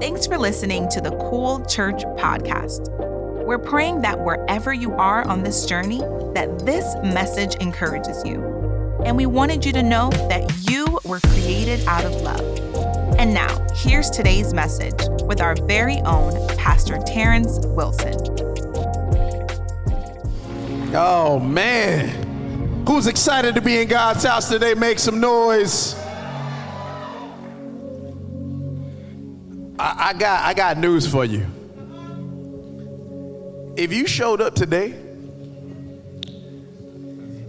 Thanks for listening to the Cool Church podcast. We're praying that wherever you are on this journey, that this message encourages you. And we wanted you to know that you were created out of love. And now, here's today's message with our very own Pastor Terrence Wilson. Oh, man. Who's excited to be in God's house today? Make some noise. I, got, I got news for you. If you showed up today,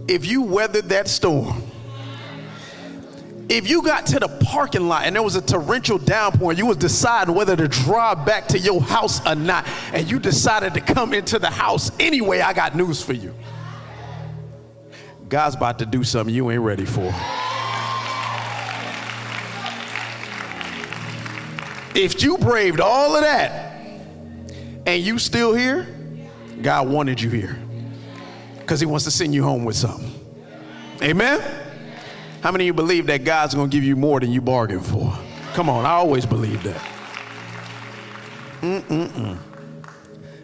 if you weathered that storm, if you got to the parking lot and there was a torrential downpour you was deciding whether to drive back to your house or not, and you decided to come into the house anyway, I got news for you. God's about to do something you ain't ready for. If you braved all of that and you still here, God wanted you here because he wants to send you home with something. Amen? How many of you believe that God's going to give you more than you bargained for? Come on, I always believe that. Mm-mm-mm.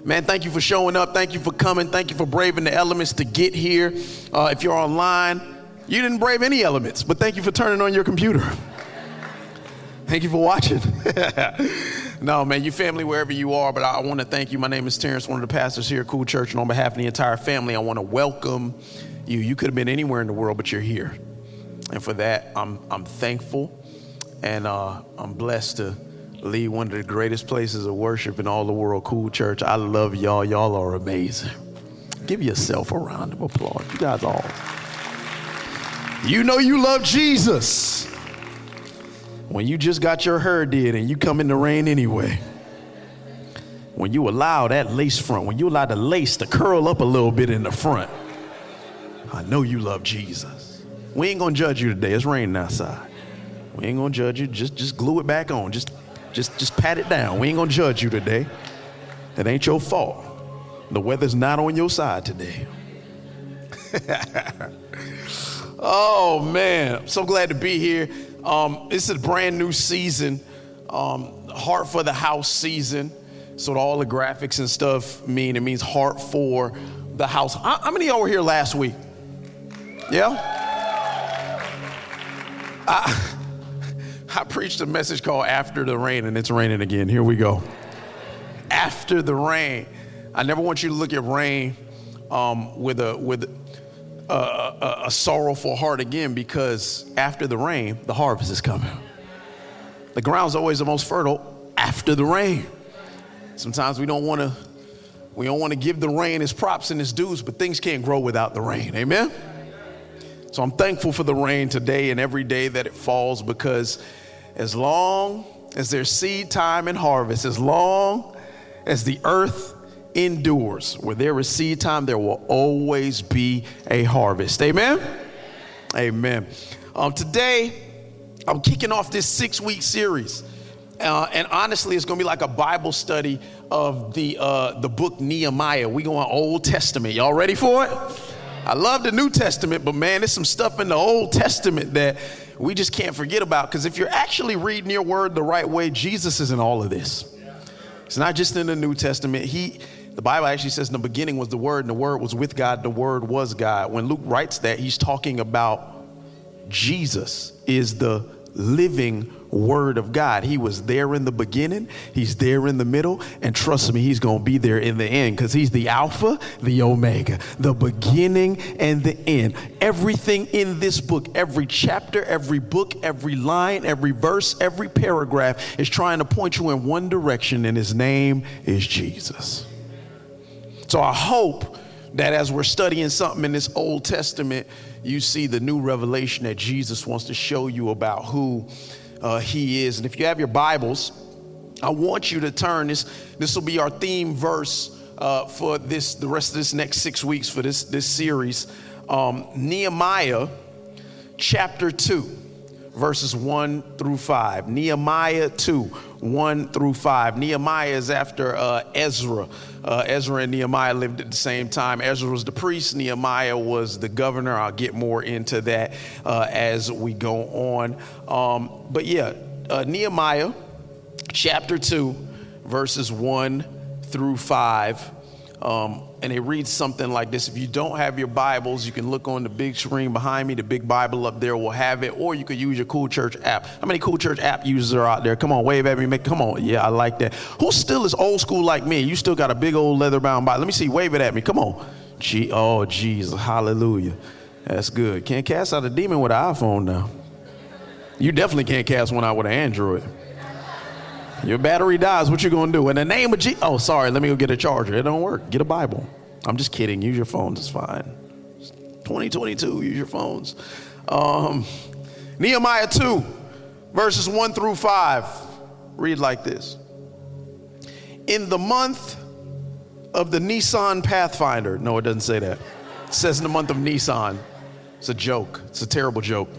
Man, thank you for showing up. Thank you for coming. Thank you for braving the elements to get here. Uh, if you're online, you didn't brave any elements, but thank you for turning on your computer. Thank you for watching. no, man, you family wherever you are, but I want to thank you. My name is Terrence, one of the pastors here at Cool Church, and on behalf of the entire family, I want to welcome you. You could have been anywhere in the world, but you're here. And for that, I'm, I'm thankful and uh, I'm blessed to lead one of the greatest places of worship in all the world, Cool Church. I love y'all. Y'all are amazing. Give yourself a round of applause. You guys all. You know you love Jesus when you just got your hair did and you come in the rain anyway. When you allow that lace front, when you allow the lace to curl up a little bit in the front, I know you love Jesus. We ain't gonna judge you today. It's raining outside. We ain't gonna judge you. Just just glue it back on. Just just just pat it down. We ain't gonna judge you today. It ain't your fault. The weather's not on your side today. oh man, I'm so glad to be here. Um, this is a brand new season, um, Heart for the House season. So all the graphics and stuff mean it means heart for the house. How, how many of y'all were here last week? Yeah. I, I preached a message called "After the Rain," and it's raining again. Here we go. After the rain. I never want you to look at rain um, with a with a, a, a sorrowful heart again because after the rain, the harvest is coming. The ground's always the most fertile after the rain. Sometimes we don't want to we don't want to give the rain its props and its dues, but things can't grow without the rain. Amen. So I'm thankful for the rain today and every day that it falls because as long as there's seed time and harvest, as long as the earth endures. Where there is seed time, there will always be a harvest. Amen? Amen. Um, today, I'm kicking off this six week series. Uh, and honestly, it's going to be like a Bible study of the, uh, the book Nehemiah. We're going Old Testament. Y'all ready for it? I love the New Testament, but man, there's some stuff in the Old Testament that we just can't forget about. Because if you're actually reading your word the right way, Jesus is in all of this. It's not just in the New Testament. He the Bible actually says in the beginning was the Word, and the Word was with God, the Word was God. When Luke writes that, he's talking about Jesus is the living Word of God. He was there in the beginning, He's there in the middle, and trust me, He's going to be there in the end because He's the Alpha, the Omega, the beginning and the end. Everything in this book, every chapter, every book, every line, every verse, every paragraph is trying to point you in one direction, and His name is Jesus. So I hope that as we're studying something in this Old Testament, you see the new revelation that Jesus wants to show you about who uh, He is. And if you have your Bibles, I want you to turn this. This will be our theme verse uh, for this the rest of this next six weeks for this this series. Um, Nehemiah chapter two verses 1 through 5. Nehemiah 2, 1 through 5. Nehemiah is after uh, Ezra. Uh, Ezra and Nehemiah lived at the same time. Ezra was the priest, Nehemiah was the governor. I'll get more into that uh, as we go on. Um, but yeah, uh, Nehemiah chapter 2, verses 1 through 5. Um, and it reads something like this. If you don't have your Bibles, you can look on the big screen behind me. The big Bible up there will have it, or you could use your Cool Church app. How many Cool Church app users are out there? Come on, wave at me. Make, come on. Yeah, I like that. Who still is old school like me? You still got a big old leather bound Bible. Let me see. Wave it at me. Come on. Gee, oh, Jesus. Hallelujah. That's good. Can't cast out a demon with an iPhone now. You definitely can't cast one out with an Android. Your battery dies, what you gonna do? In the name of Jesus. Oh, sorry, let me go get a charger. It don't work. Get a Bible. I'm just kidding. Use your phones, it's fine. 2022, use your phones. Um, Nehemiah 2, verses 1 through 5. Read like this. In the month of the Nissan Pathfinder, no, it doesn't say that. It says in the month of Nissan. It's a joke. It's a terrible joke.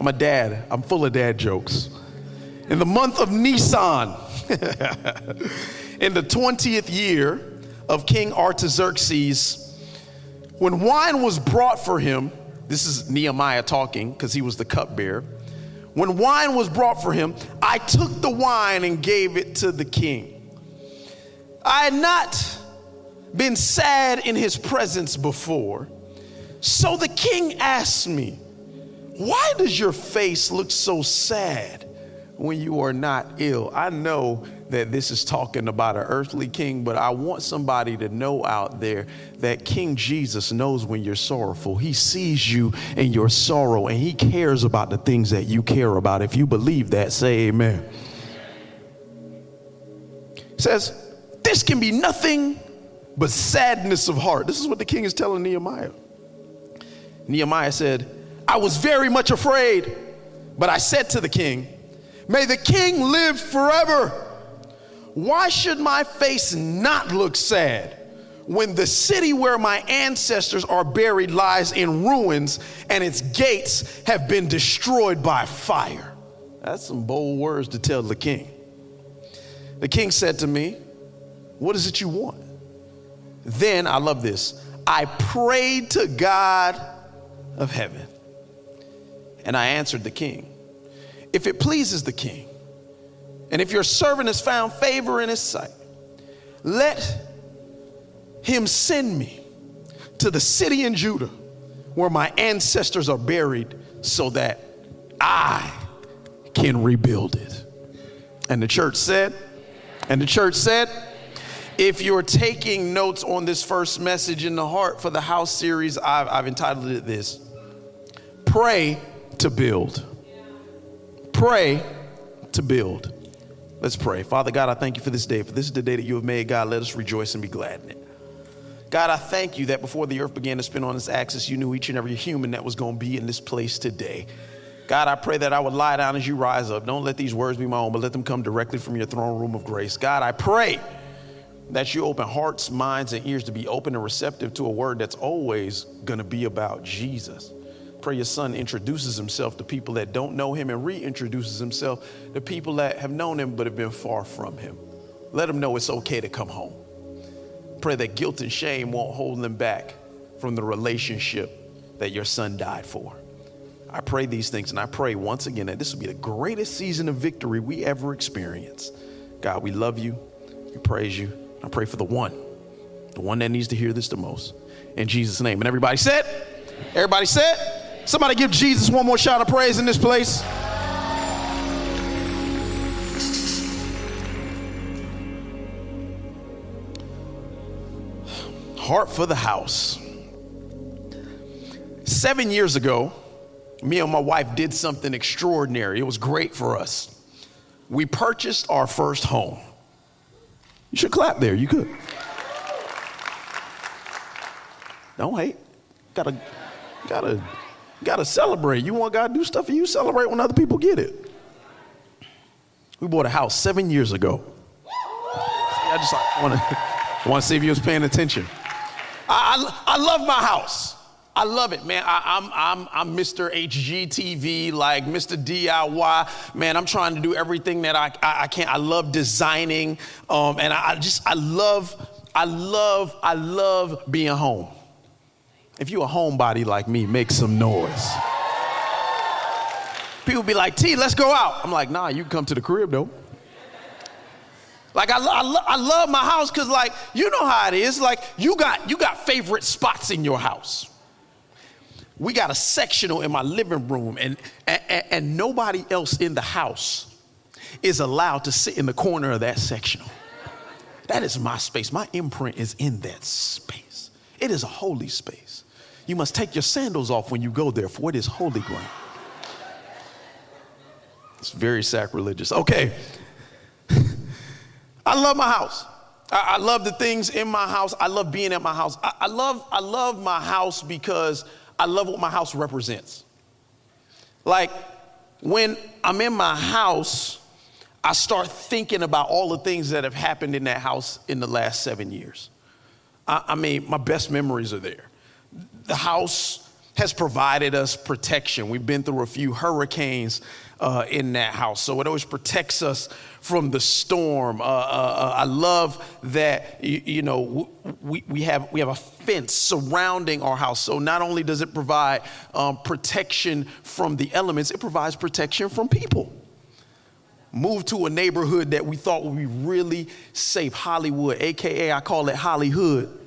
I'm a dad. I'm full of dad jokes. In the month of Nisan, in the 20th year of King Artaxerxes, when wine was brought for him, this is Nehemiah talking because he was the cupbearer. When wine was brought for him, I took the wine and gave it to the king. I had not been sad in his presence before. So the king asked me, Why does your face look so sad? When you are not ill. I know that this is talking about an earthly king, but I want somebody to know out there that King Jesus knows when you're sorrowful. He sees you in your sorrow and he cares about the things that you care about. If you believe that, say amen. says, This can be nothing but sadness of heart. This is what the king is telling Nehemiah. Nehemiah said, I was very much afraid, but I said to the king, May the king live forever. Why should my face not look sad when the city where my ancestors are buried lies in ruins and its gates have been destroyed by fire? That's some bold words to tell the king. The king said to me, What is it you want? Then, I love this, I prayed to God of heaven. And I answered the king if it pleases the king, and if your servant has found favor in his sight, let him send me to the city in Judah where my ancestors are buried so that I can rebuild it. And the church said, and the church said, if you're taking notes on this first message in the heart for the house series, I've, I've entitled it this Pray to Build pray to build. Let's pray. Father God, I thank you for this day. For this is the day that you have made. God, let us rejoice and be glad in it. God, I thank you that before the earth began to spin on its axis, you knew each and every human that was going to be in this place today. God, I pray that I would lie down as you rise up. Don't let these words be my own, but let them come directly from your throne room of grace. God, I pray that you open hearts, minds, and ears to be open and receptive to a word that's always going to be about Jesus pray your son introduces himself to people that don't know him and reintroduces himself to people that have known him but have been far from him. Let them know it's okay to come home. Pray that guilt and shame won't hold them back from the relationship that your son died for. I pray these things and I pray once again that this will be the greatest season of victory we ever experience. God, we love you. We praise you. I pray for the one, the one that needs to hear this the most. In Jesus' name. And everybody said, everybody said, Somebody give Jesus one more shout of praise in this place. Heart for the house. Seven years ago, me and my wife did something extraordinary. It was great for us. We purchased our first home. You should clap there. You could. Don't hate. Gotta, gotta got to celebrate. You want God to do stuff for you, celebrate when other people get it. We bought a house seven years ago. See, I just to want to see if you was paying attention. I, I, I love my house. I love it, man. I, am I'm, I'm, I'm Mr. HGTV, like Mr. DIY. Man, I'm trying to do everything that I, I, I can. I love designing. Um, and I, I just, I love, I love, I love being home. If you're a homebody like me, make some noise. People be like, T, let's go out. I'm like, nah, you can come to the crib though. Like I, I, lo- I love my house because like you know how it is. Like you got you got favorite spots in your house. We got a sectional in my living room, and, and, and nobody else in the house is allowed to sit in the corner of that sectional. That is my space. My imprint is in that space. It is a holy space. You must take your sandals off when you go there, for it is holy ground. It's very sacrilegious. Okay. I love my house. I, I, love the things in my house. I love being at my house. I, I, love, I love my house because I love what my house represents. Like when I'm in my house, I start thinking about all the things that have happened in that house in the last seven years. I, I mean, my best memories are there. The house has provided us protection. We've been through a few hurricanes uh, in that house. So it always protects us from the storm. Uh, uh, uh I love that, you, you, know, we, we, have, we have a fence surrounding our house. So not only does it provide um, protection from the elements, it provides protection from people. Moved to a neighborhood that we thought would be really safe, Hollywood, AKA I call it Hollywood.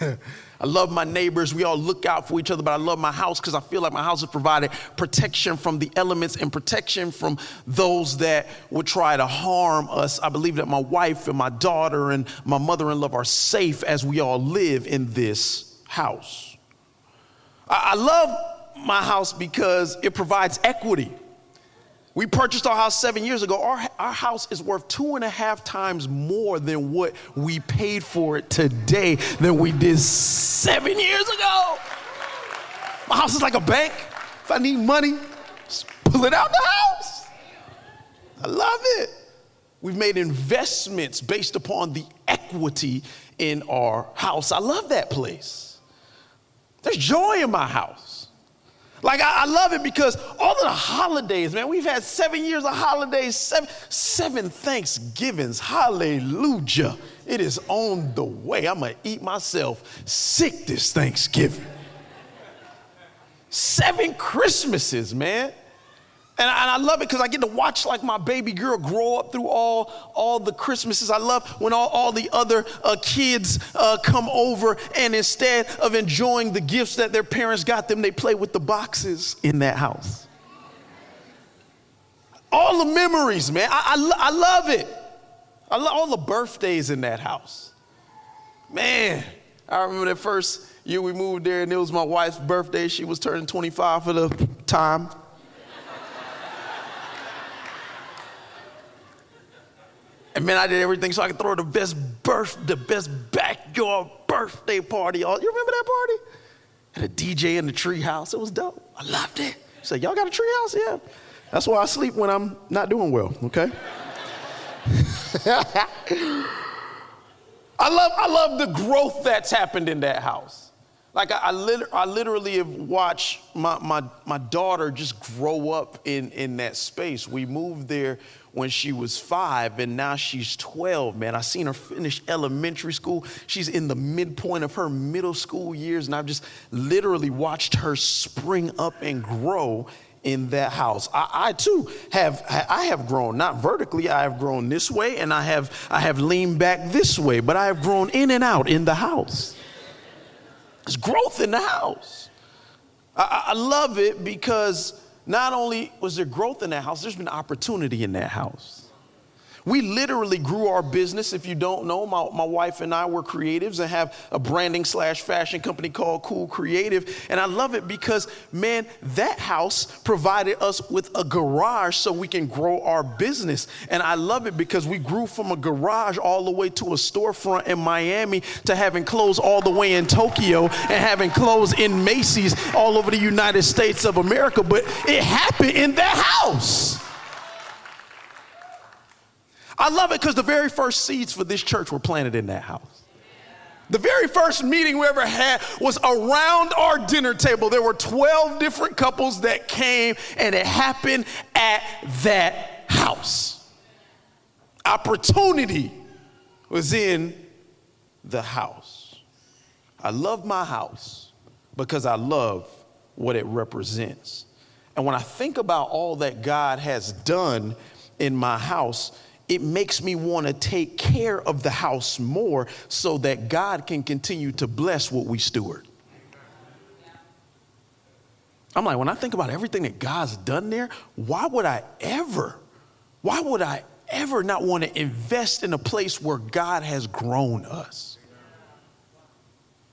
I love my neighbors. We all look out for each other, but I love my house because I feel like my house has provided protection from the elements and protection from those that would try to harm us. I believe that my wife and my daughter and my mother in law are safe as we all live in this house. I, I love my house because it provides equity. We purchased our house seven years ago. Our, our house is worth two and a half times more than what we paid for it today than we did seven years ago. My house is like a bank. If I need money, just pull it out the house. I love it. We've made investments based upon the equity in our house. I love that place. There's joy in my house. Like, I, I, love it because all of the holidays, man, we've had seven years of holidays, seven, seven Thanksgivings. Hallelujah. It is on the way. I'm going to eat myself sick this Thanksgiving. Seven Christmases, man. And I, love it because I get to watch like my baby girl grow up through all, all the Christmases. I love when all, all the other uh, kids uh, come over and instead of enjoying the gifts that their parents got them, they play with the boxes in that house. All the memories, man. I, I, I love it. I love all the birthdays in that house. Man, I remember that first year we moved there and it was my wife's birthday. She was turning 25 for the time. And man, I did everything so I could throw the best birth, the best backyard birthday party. You remember that party? Had a DJ in the treehouse. It was dope. I loved it. Said, Y'all got a treehouse? Yeah. That's why I sleep when I'm not doing well, okay? I love, I love the growth that's happened in that house. Like I, I, lit- I literally have watched my, my, my daughter just grow up in, in that space. We moved there when she was five, and now she's 12, man. I seen her finish elementary school. She's in the midpoint of her middle school years, and I've just literally watched her spring up and grow in that house. I, I, too have I have grown not vertically. I have grown this way, and I have I have leaned back this way, but I have grown in and out in the house. There's growth in the house. I, I love it because not only was there growth in that house, there's been opportunity in that house. We literally grew our business. If you don't know, my, my wife and I were creatives and have a branding slash fashion company called Cool Creative. And I love it because, man, that house provided us with a garage so we can grow our business. And I love it because we grew from a garage all the way to a storefront in Miami to having clothes all the way in Tokyo and having clothes in Macy's all over the United States of America. But it happened in that house. I love it because the very first seeds for this church were planted in that house. The very first meeting we ever had was around our dinner table. There were 12 different couples that came, and it happened at that house. Opportunity was in the house. I love my house because I love what it represents. And when I think about all that God has done in my house, it makes me want to take care of the house more so that God can continue to bless what we steward. I'm like, when I think about everything that God's done there, why would I ever, why would I ever not want to invest in a place where God has grown us?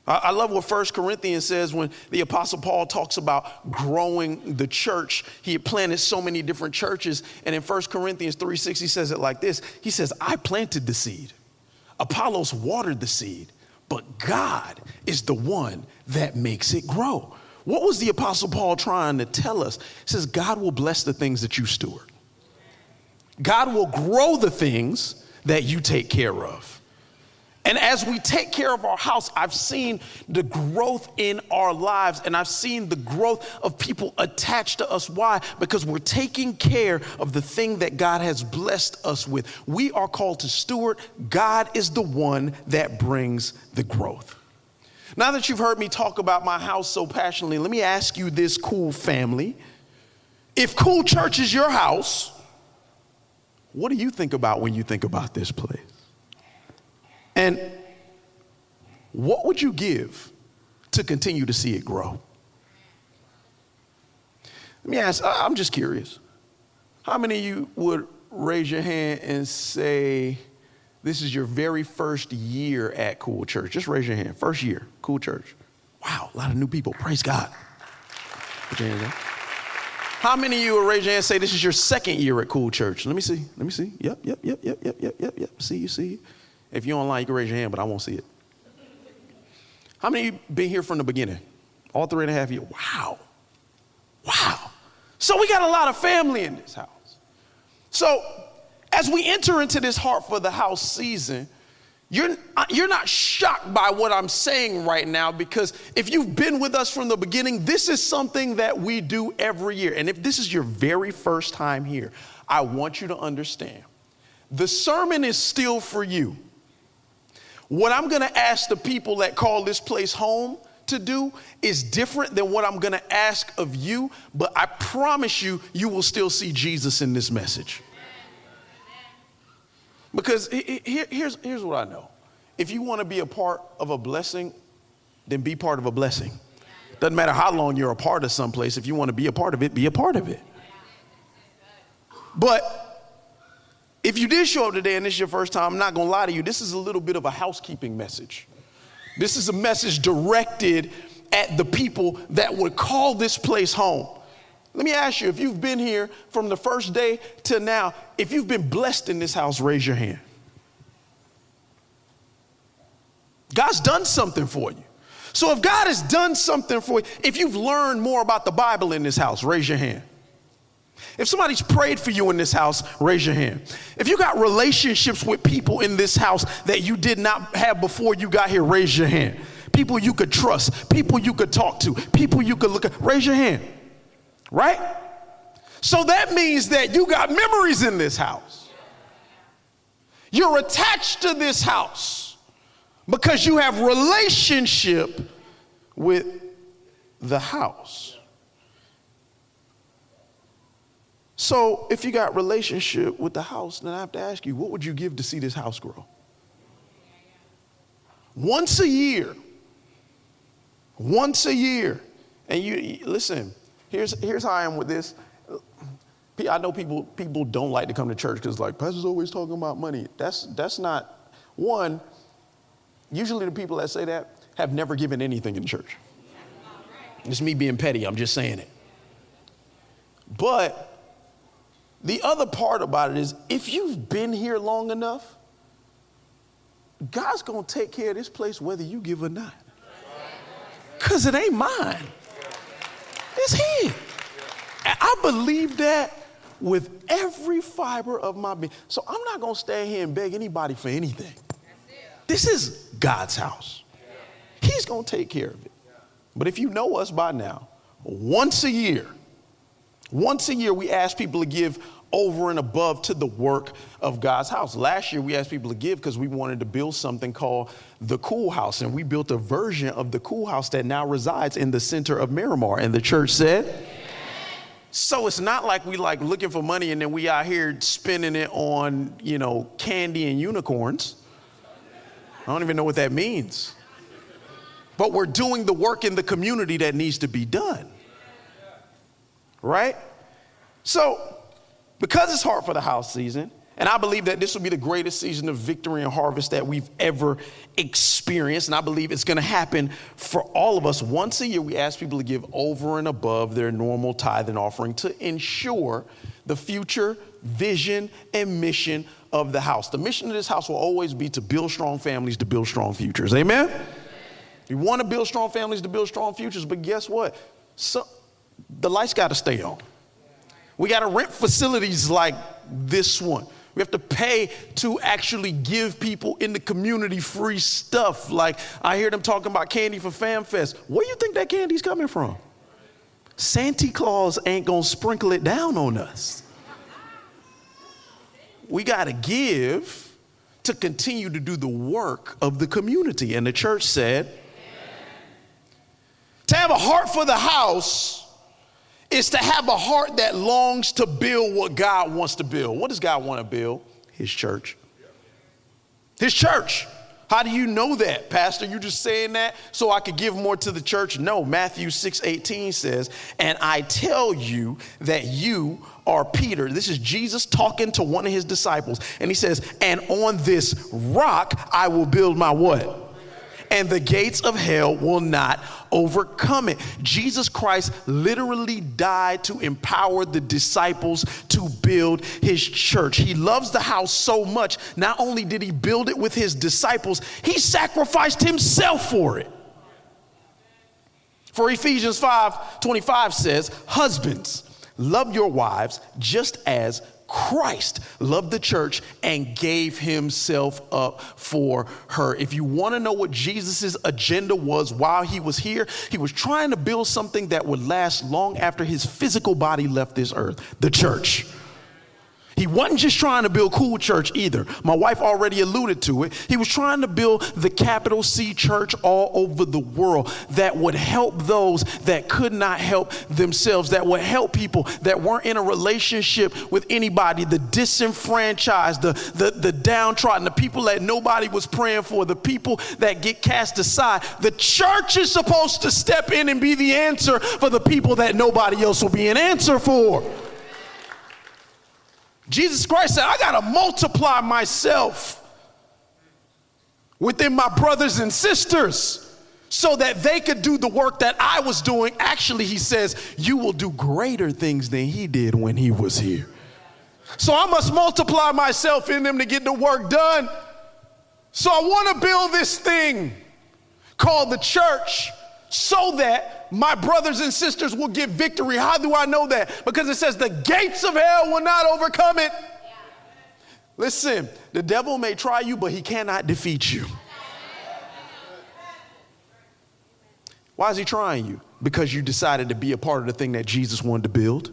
I love what First Corinthians says when the Apostle Paul talks about growing the church. He had planted so many different churches. And in First Corinthians 3:6, he says it like this: He says, I planted the seed, Apollos watered the seed, but God is the one that makes it grow. What was the Apostle Paul trying to tell us? He says, God will bless the things that you steward. God will grow the things that you take care of. And as we take care of our house, I've seen the growth in our lives and I've seen the growth of people attached to us. Why? Because we're taking care of the thing that God has blessed us with. We are called to steward. God is the one that brings the growth. Now that you've heard me talk about my house so passionately, let me ask you this cool family. If Cool Church is your house, what do you think about when you think about this place? And what would you give to continue to see it grow? Let me ask, I'm just curious. How many of you would raise your hand and say, This is your very first year at Cool Church? Just raise your hand. First year, Cool Church. Wow, a lot of new people. Praise God. Put your hands up. How many of you would raise your hand and say, This is your second year at Cool Church? Let me see. Let me see. Yep, yep, yep, yep, yep, yep, yep, yep. See you, see you. If you're online, you can raise your hand, but I won't see it. How many of you been here from the beginning? All three and a half years. Wow. Wow. So we got a lot of family in this house. So as we enter into this Heart for the House season, you're, uh, you're not shocked by what I'm saying right now because if you've been with us from the beginning, this is something that we do every year. And if this is your very first time here, I want you to understand the sermon is still for you. What I'm going to ask the people that call this place home to do is different than what I'm going to ask of you, but I promise you, you will still see Jesus in this message. Because here's, here's what I know if you want to be a part of a blessing, then be part of a blessing. Doesn't matter how long you're a part of someplace, if you want to be a part of it, be a part of it. But if you did show up today and this is your first time, I'm not gonna lie to you, this is a little bit of a housekeeping message. This is a message directed at the people that would call this place home. Let me ask you if you've been here from the first day to now, if you've been blessed in this house, raise your hand. God's done something for you. So if God has done something for you, if you've learned more about the Bible in this house, raise your hand. If somebody's prayed for you in this house, raise your hand. If you got relationships with people in this house that you did not have before you got here, raise your hand. People you could trust, people you could talk to, people you could look at, raise your hand. Right? So that means that you got memories in this house. You're attached to this house because you have relationship with the house. So if you got relationship with the house, then I have to ask you, what would you give to see this house grow? Once a year. Once a year. And you listen, here's here's how I am with this. I know people people don't like to come to church because like pastor's always talking about money. That's that's not one. Usually the people that say that have never given anything in church. It's me being petty. I'm just saying it. But the other part about it is if you've been here long enough, God's going to take care of this place whether you give or not. Because it ain't mine, it's His. I believe that with every fiber of my being. So I'm not going to stand here and beg anybody for anything. This is God's house. He's going to take care of it. But if you know us by now, once a year, once a year, we ask people to give over and above to the work of God's house. Last year, we asked people to give because we wanted to build something called the Cool House, and we built a version of the Cool House that now resides in the center of Miramar. And the church said, So it's not like we like looking for money and then we out here spending it on, you know, candy and unicorns. I don't even know what that means. But we're doing the work in the community that needs to be done. Right? So, because it's hard for the house season, and I believe that this will be the greatest season of victory and harvest that we've ever experienced. And I believe it's going to happen for all of us. Once a year, we ask people to give over and above their normal tithe and offering to ensure the future vision and mission of the house. The mission of this house will always be to build strong families, to build strong futures. Amen? We want to build strong families, to build strong futures, but guess what? So, the lights got to stay on. We got to rent facilities like this one. We have to pay to actually give people in the community free stuff. Like I hear them talking about candy for FamFest. Where do you think that candy's coming from? Santa Claus ain't gonna sprinkle it down on us. We gotta give to continue to do the work of the community. And the church said, to have a heart for the house is to have a heart that longs to build what God wants to build. What does God want to build? His church. His church. How do you know that, Pastor? You just saying that so I could give more to the church? No, Matthew 6 18 says, And I tell you that you are Peter. This is Jesus talking to one of his disciples. And he says, And on this rock I will build my what? And the gates of hell will not overcome it. Jesus Christ literally died to empower the disciples to build his church. He loves the house so much, not only did he build it with his disciples, he sacrificed himself for it. For Ephesians 5 25 says, Husbands, love your wives just as Christ loved the church and gave himself up for her. If you want to know what Jesus' agenda was while he was here, he was trying to build something that would last long after his physical body left this earth the church. He wasn't just trying to build cool church either. My wife already alluded to it. He was trying to build the capital C church all over the world that would help those that could not help themselves, that would help people that weren't in a relationship with anybody, the disenfranchised, the, the, the downtrodden, the people that nobody was praying for, the people that get cast aside. The church is supposed to step in and be the answer for the people that nobody else will be an answer for. Jesus Christ said, I got to multiply myself within my brothers and sisters so that they could do the work that I was doing. Actually, he says, You will do greater things than he did when he was here. So I must multiply myself in them to get the work done. So I want to build this thing called the church so that my brothers and sisters will get victory. How do I know that? Because it says the gates of hell will not overcome it. Listen, the devil may try you, but he cannot defeat you. Why is he trying you? Because you decided to be a part of the thing that Jesus wanted to build.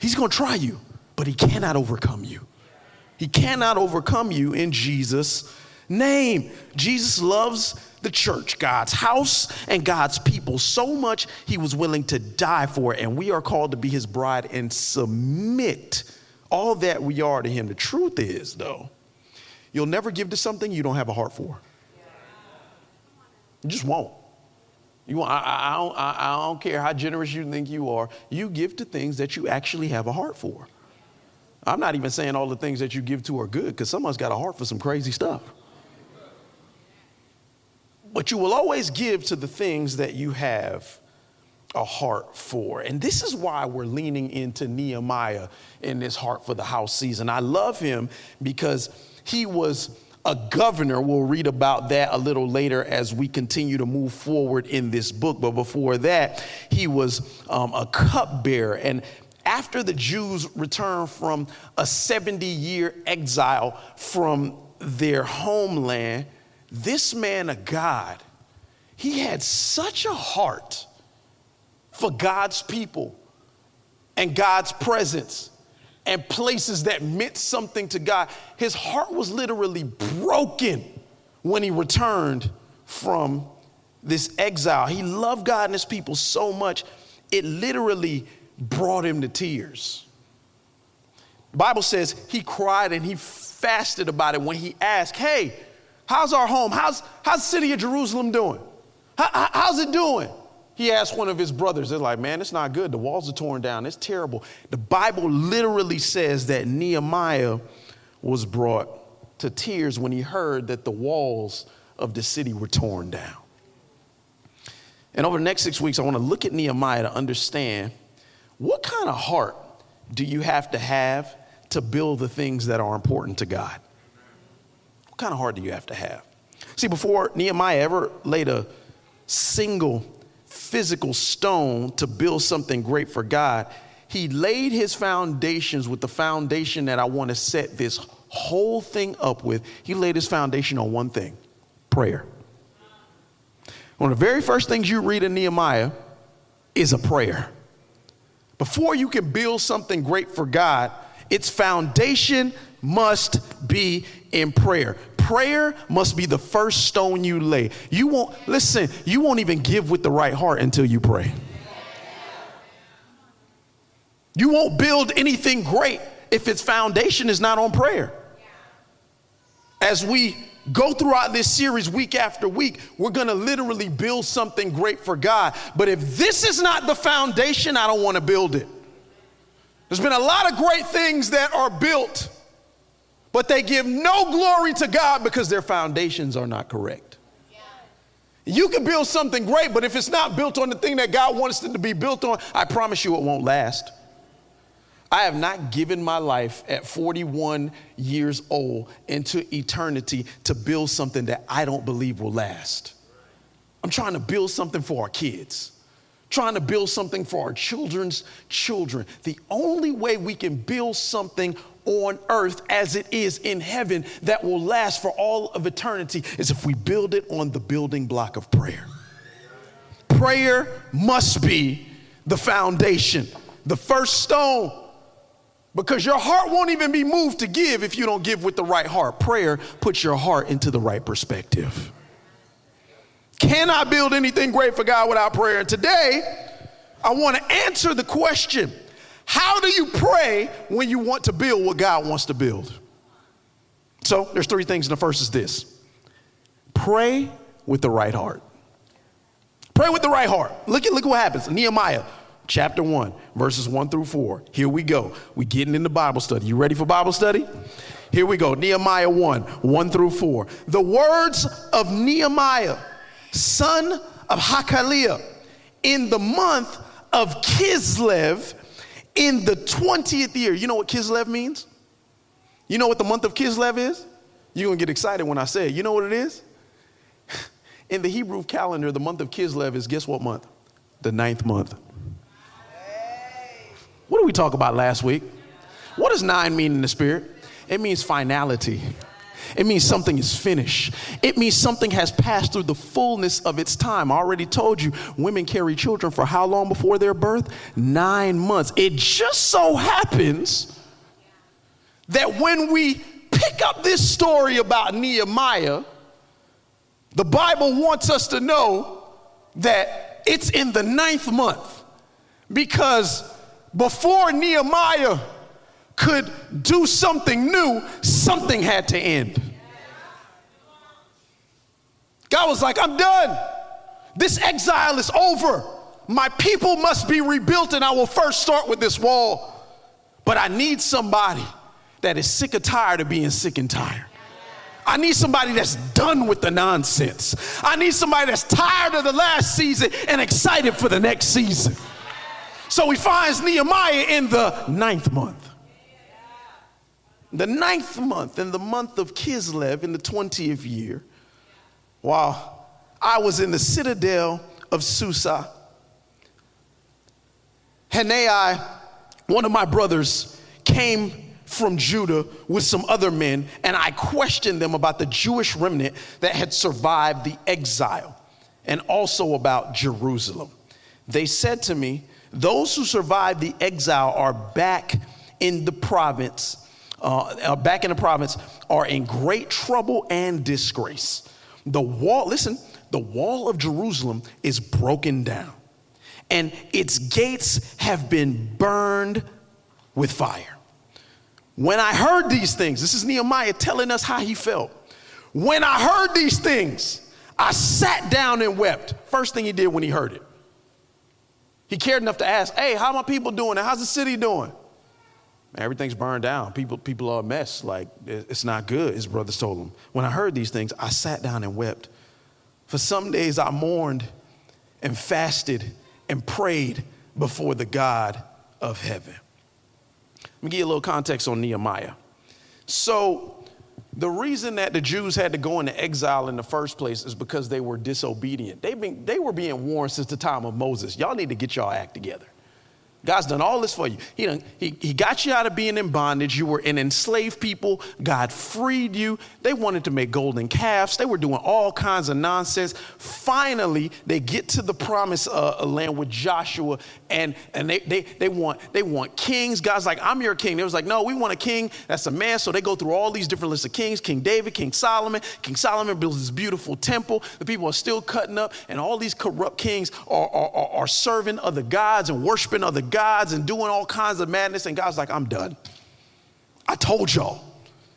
He's going to try you, but he cannot overcome you. He cannot overcome you in Jesus' name. Jesus loves the church, God's house, and God's people so much he was willing to die for it. And we are called to be his bride and submit all that we are to him. The truth is, though, you'll never give to something you don't have a heart for. You just won't. You, I, I, don't, I don't care how generous you think you are. You give to things that you actually have a heart for. I'm not even saying all the things that you give to are good because someone's got a heart for some crazy stuff. But you will always give to the things that you have a heart for. And this is why we're leaning into Nehemiah in this Heart for the House season. I love him because he was a governor. We'll read about that a little later as we continue to move forward in this book. But before that, he was um, a cupbearer. And after the Jews returned from a 70 year exile from their homeland, this man of God, he had such a heart for God's people and God's presence and places that meant something to God. His heart was literally broken when he returned from this exile. He loved God and his people so much, it literally brought him to tears. The Bible says he cried and he fasted about it when he asked, Hey, how's our home? How's, how's the city of Jerusalem doing? How, how's it doing? He asked one of his brothers, they're like, man, it's not good. The walls are torn down. It's terrible. The Bible literally says that Nehemiah was brought to tears when he heard that the walls of the city were torn down. And over the next six weeks, I want to look at Nehemiah to understand what kind of heart do you have to have to build the things that are important to God? What kind of heart do you have to have? See, before Nehemiah ever laid a single physical stone to build something great for God, he laid his foundations with the foundation that I want to set this whole thing up with. He laid his foundation on one thing prayer. One of the very first things you read in Nehemiah is a prayer. Before you can build something great for God, its foundation must be in prayer. Prayer must be the first stone you lay. You won't, listen, you won't even give with the right heart until you pray. You won't build anything great if its foundation is not on prayer. As we go throughout this series week after week, we're going to literally build something great for God. But if this is not the foundation, I don't want to build it. There's been a lot of great things that are built, but they give no glory to God because their foundations are not correct. You can build something great, but if it's not built on the thing that God wants it to be built on, I promise you it won't last. I have not given my life at 41 years old into eternity to build something that I don't believe will last. I'm trying to build something for our kids, trying to build something for our children's children. The only way we can build something on earth as it is in heaven that will last for all of eternity is if we build it on the building block of prayer. Prayer must be the foundation, the first stone because your heart won't even be moved to give if you don't give with the right heart. Prayer puts your heart into the right perspective. Can I build anything great for God without prayer. And today, I want to answer the question how do you pray when you want to build what God wants to build? So, there's three things. And the first is this pray with the right heart. Pray with the right heart. Look at look what happens. Nehemiah chapter 1, verses 1 through 4. Here we go. We getting into Bible study. You ready for Bible study? Here we go. Nehemiah 1, 1 through 4. The words of Nehemiah, son of Hakaliah, in the month of Kislev, in the 20th year. You know what Kislev means? You know what the month of Kislev is? You're going to get excited when I say it. You know what it is? In the Hebrew calendar, the month of Kislev is guess what month? The ninth month. What did we talk about last week? What does nine mean in the spirit? It means finality. It means something is finished. It means something has passed through the fullness of its time. I already told you, women carry children for how long before their birth? Nine months. It just so happens that when we pick up this story about Nehemiah, the Bible wants us to know that it's in the ninth month because before Nehemiah could do something new, something had to end. God was like, I'm done. This exile is over. My people must be rebuilt, and I will first start with this wall. But I need somebody that is sick and tired of being sick and tired. I need somebody that's done with the nonsense. I need somebody that's tired of the last season and excited for the next season. So he finds Nehemiah in the ninth month. The ninth month, in the month of Kislev, in the 20th year, while I was in the citadel of Susa, Hanani, one of my brothers, came from Judah with some other men, and I questioned them about the Jewish remnant that had survived the exile and also about Jerusalem. They said to me, those who survived the exile are back in the province, uh, back in the province, are in great trouble and disgrace. The wall, listen, the wall of Jerusalem is broken down, and its gates have been burned with fire. When I heard these things, this is Nehemiah telling us how he felt. When I heard these things, I sat down and wept. First thing he did when he heard it. He cared enough to ask, Hey, how are my people doing? How's the city doing? Everything's burned down. People, people are a mess. Like, it's not good, his brothers told him. When I heard these things, I sat down and wept. For some days I mourned and fasted and prayed before the God of heaven. Let me give you a little context on Nehemiah. So, the reason that the Jews had to go into exile in the first place is because they were disobedient. They've been, they were being warned since the time of Moses. Y'all need to get y'all act together. God's done all this for you. He, done, he, he got you out of being in bondage. You were an enslaved people. God freed you. They wanted to make golden calves. They were doing all kinds of nonsense. Finally, they get to the promised uh, land with Joshua, and, and they, they, they, want, they want kings. God's like, I'm your king. They was like, no, we want a king that's a man. So they go through all these different lists of kings King David, King Solomon. King Solomon builds this beautiful temple. The people are still cutting up, and all these corrupt kings are, are, are, are serving other gods and worshiping other gods gods and doing all kinds of madness. And God's like, I'm done. I told y'all.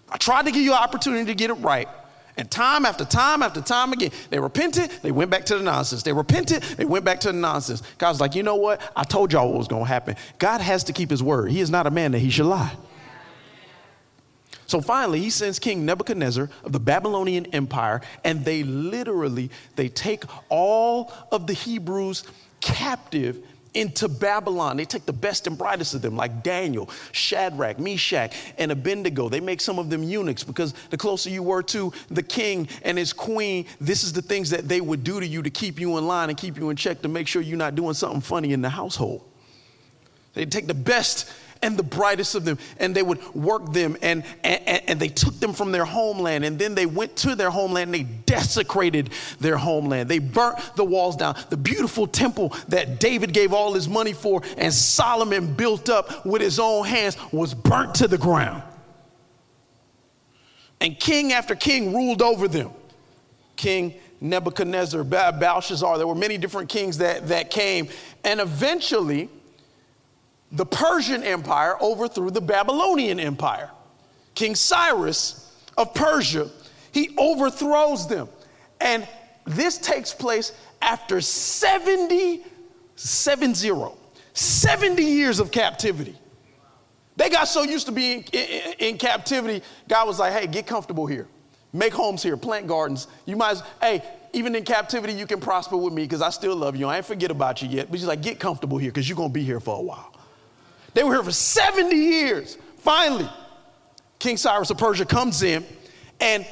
I tried to give you an opportunity to get it right. And time after time after time again, they repented, they went back to the nonsense. They repented, they went back to the nonsense. God's like, you know what? I told y'all what was going to happen. God has to keep his word. He is not a man that he should lie. So finally, he sends King Nebuchadnezzar of the Babylonian Empire, and they literally they take all of the Hebrews captive into Babylon. They take the best and brightest of them, like Daniel, Shadrach, Meshach, and Abednego. They make some of them eunuchs because the closer you were to the king and his queen, this is the things that they would do to you to keep you in line and keep you in check to make sure you're not doing something funny in the household. They take the best and the brightest of them, and they would work them, and, and, and they took them from their homeland, and then they went to their homeland, and they desecrated their homeland. They burnt the walls down. The beautiful temple that David gave all his money for and Solomon built up with his own hands was burnt to the ground. And king after king ruled over them. King Nebuchadnezzar, Belshazzar, there were many different kings that, that came. And eventually, the Persian Empire overthrew the Babylonian Empire. King Cyrus of Persia, he overthrows them. And this takes place after 70, 70, 70 years of captivity. They got so used to being in, in, in, captivity, God was like, hey, get comfortable here. Make homes here, plant gardens. You might, as, hey, even in captivity, you can prosper with me because I still love you. I ain't forget about you yet. But he's like, get comfortable here because you're going to be here for a while. They were here for 70 years. Finally, King Cyrus of Persia comes in and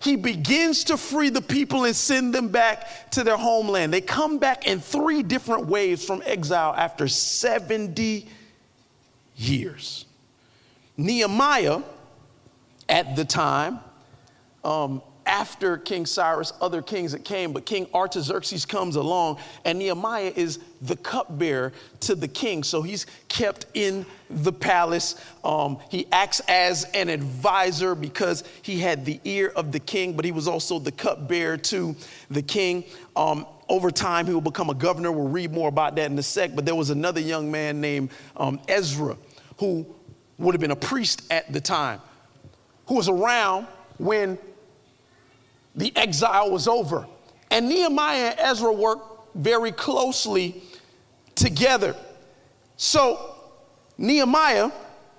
he begins to free the people and send them back to their homeland. They come back in three different waves from exile after 70 years. Nehemiah, at the time, um, after King Cyrus, other kings that came, but King Artaxerxes comes along, and Nehemiah is the cupbearer to the king. So he's kept in the palace. Um, he acts as an advisor because he had the ear of the king, but he was also the cupbearer to the king. Um, over time, he will become a governor. We'll read more about that in a sec. But there was another young man named um, Ezra who would have been a priest at the time, who was around when the exile was over. And Nehemiah and Ezra worked very closely together. So, Nehemiah,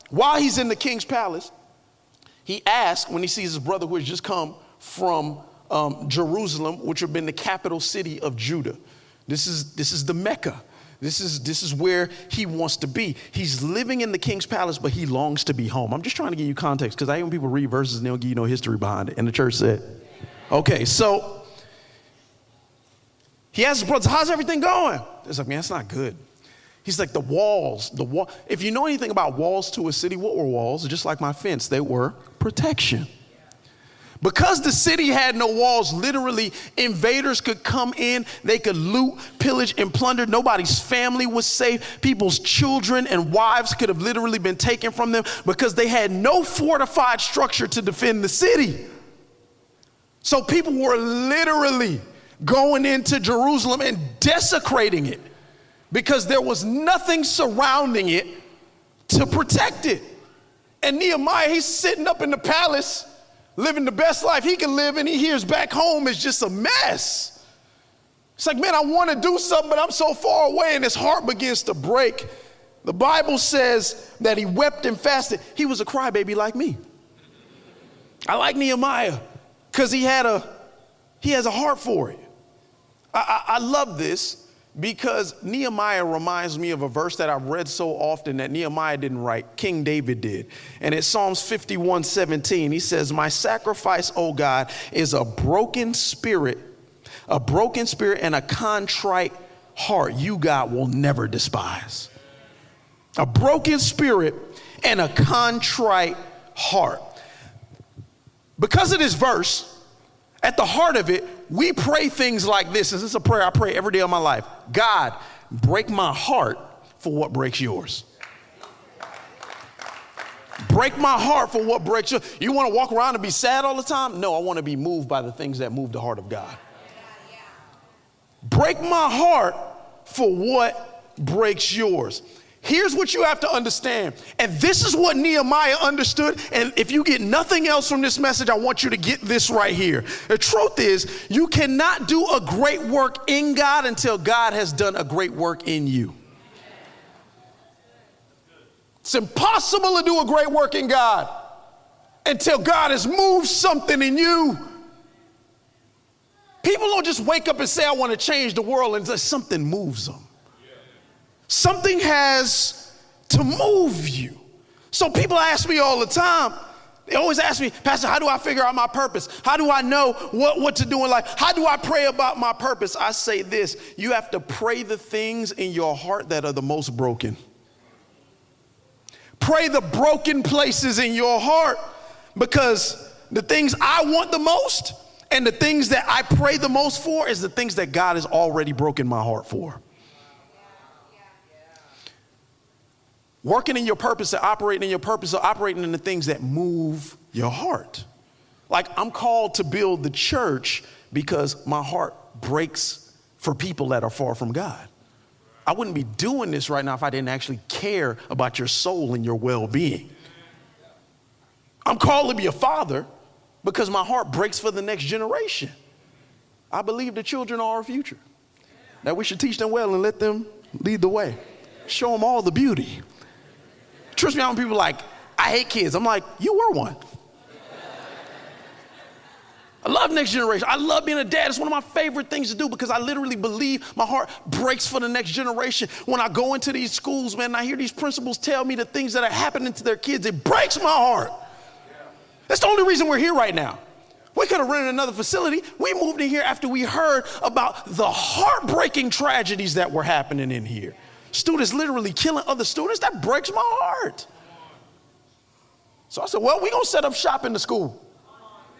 while he's in the king's palace, he asks when he sees his brother who has just come from um, Jerusalem, which had been the capital city of Judah. This is, this is the Mecca. This is, this is where he wants to be. He's living in the king's palace, but he longs to be home. I'm just trying to give you context because I hear people read verses and they'll give you no history behind it. And the church said, Okay, so he asked his brothers, How's everything going? It's like, Man, it's not good. He's like, The walls, the wall. If you know anything about walls to a city, what were walls? Just like my fence, they were protection. Because the city had no walls, literally, invaders could come in, they could loot, pillage, and plunder. Nobody's family was safe. People's children and wives could have literally been taken from them because they had no fortified structure to defend the city. So people were literally going into Jerusalem and desecrating it because there was nothing surrounding it to protect it. And Nehemiah, he's sitting up in the palace, living the best life he can live, and he hears back home is just a mess. It's like, man, I want to do something, but I'm so far away, and his heart begins to break. The Bible says that he wept and fasted. He was a crybaby like me. I like Nehemiah because he had a he has a heart for it. I, I, love this because Nehemiah reminds me of a verse that I've read so often that Nehemiah didn't write, King David did. And it's Psalms 51 17. He says, My sacrifice, O God, is a broken spirit, a broken spirit and a contrite heart you, God, will never despise. A broken spirit and a contrite heart. Because of this verse, at the heart of it, we pray things like this. This is a prayer I pray every day of my life God, break my heart for what breaks yours. Break my heart for what breaks you. You want to walk around and be sad all the time? No, I want to be moved by the things that move the heart of God. Break my heart for what breaks yours. Here's what you have to understand. And this is what Nehemiah understood. And if you get nothing else from this message, I want you to get this right here. The truth is, you cannot do a great work in God until God has done a great work in you. It's impossible to do a great work in God until God has moved something in you. People don't just wake up and say, I want to change the world, and something moves them. Something has to move you. So people ask me all the time, they always ask me, Pastor, how do I figure out my purpose? How do I know what, what to do in life? How do I pray about my purpose? I say this you have to pray the things in your heart that are the most broken. Pray the broken places in your heart because the things I want the most and the things that I pray the most for is the things that God has already broken my heart for. Working in your purpose or operating in your purpose or operating in the things that move your heart. Like I'm called to build the church because my heart breaks for people that are far from God. I wouldn't be doing this right now if I didn't actually care about your soul and your well being. I'm called to be a father because my heart breaks for the next generation. I believe the children are our future, that we should teach them well and let them lead the way, show them all the beauty. Trust me, I people like, I hate kids. I'm like, you were one. I love next generation. I love being a dad. It's one of my favorite things to do because I literally believe my heart breaks for the next generation. When I go into these schools, man, I hear these principals tell me the things that are happening to their kids. It breaks my heart. That's the only reason we're here right now. We could have rented another facility. We moved in here after we heard about the heartbreaking tragedies that were happening in here students literally killing other students, that breaks my heart. So I said, well, we're going to set up shop in the school.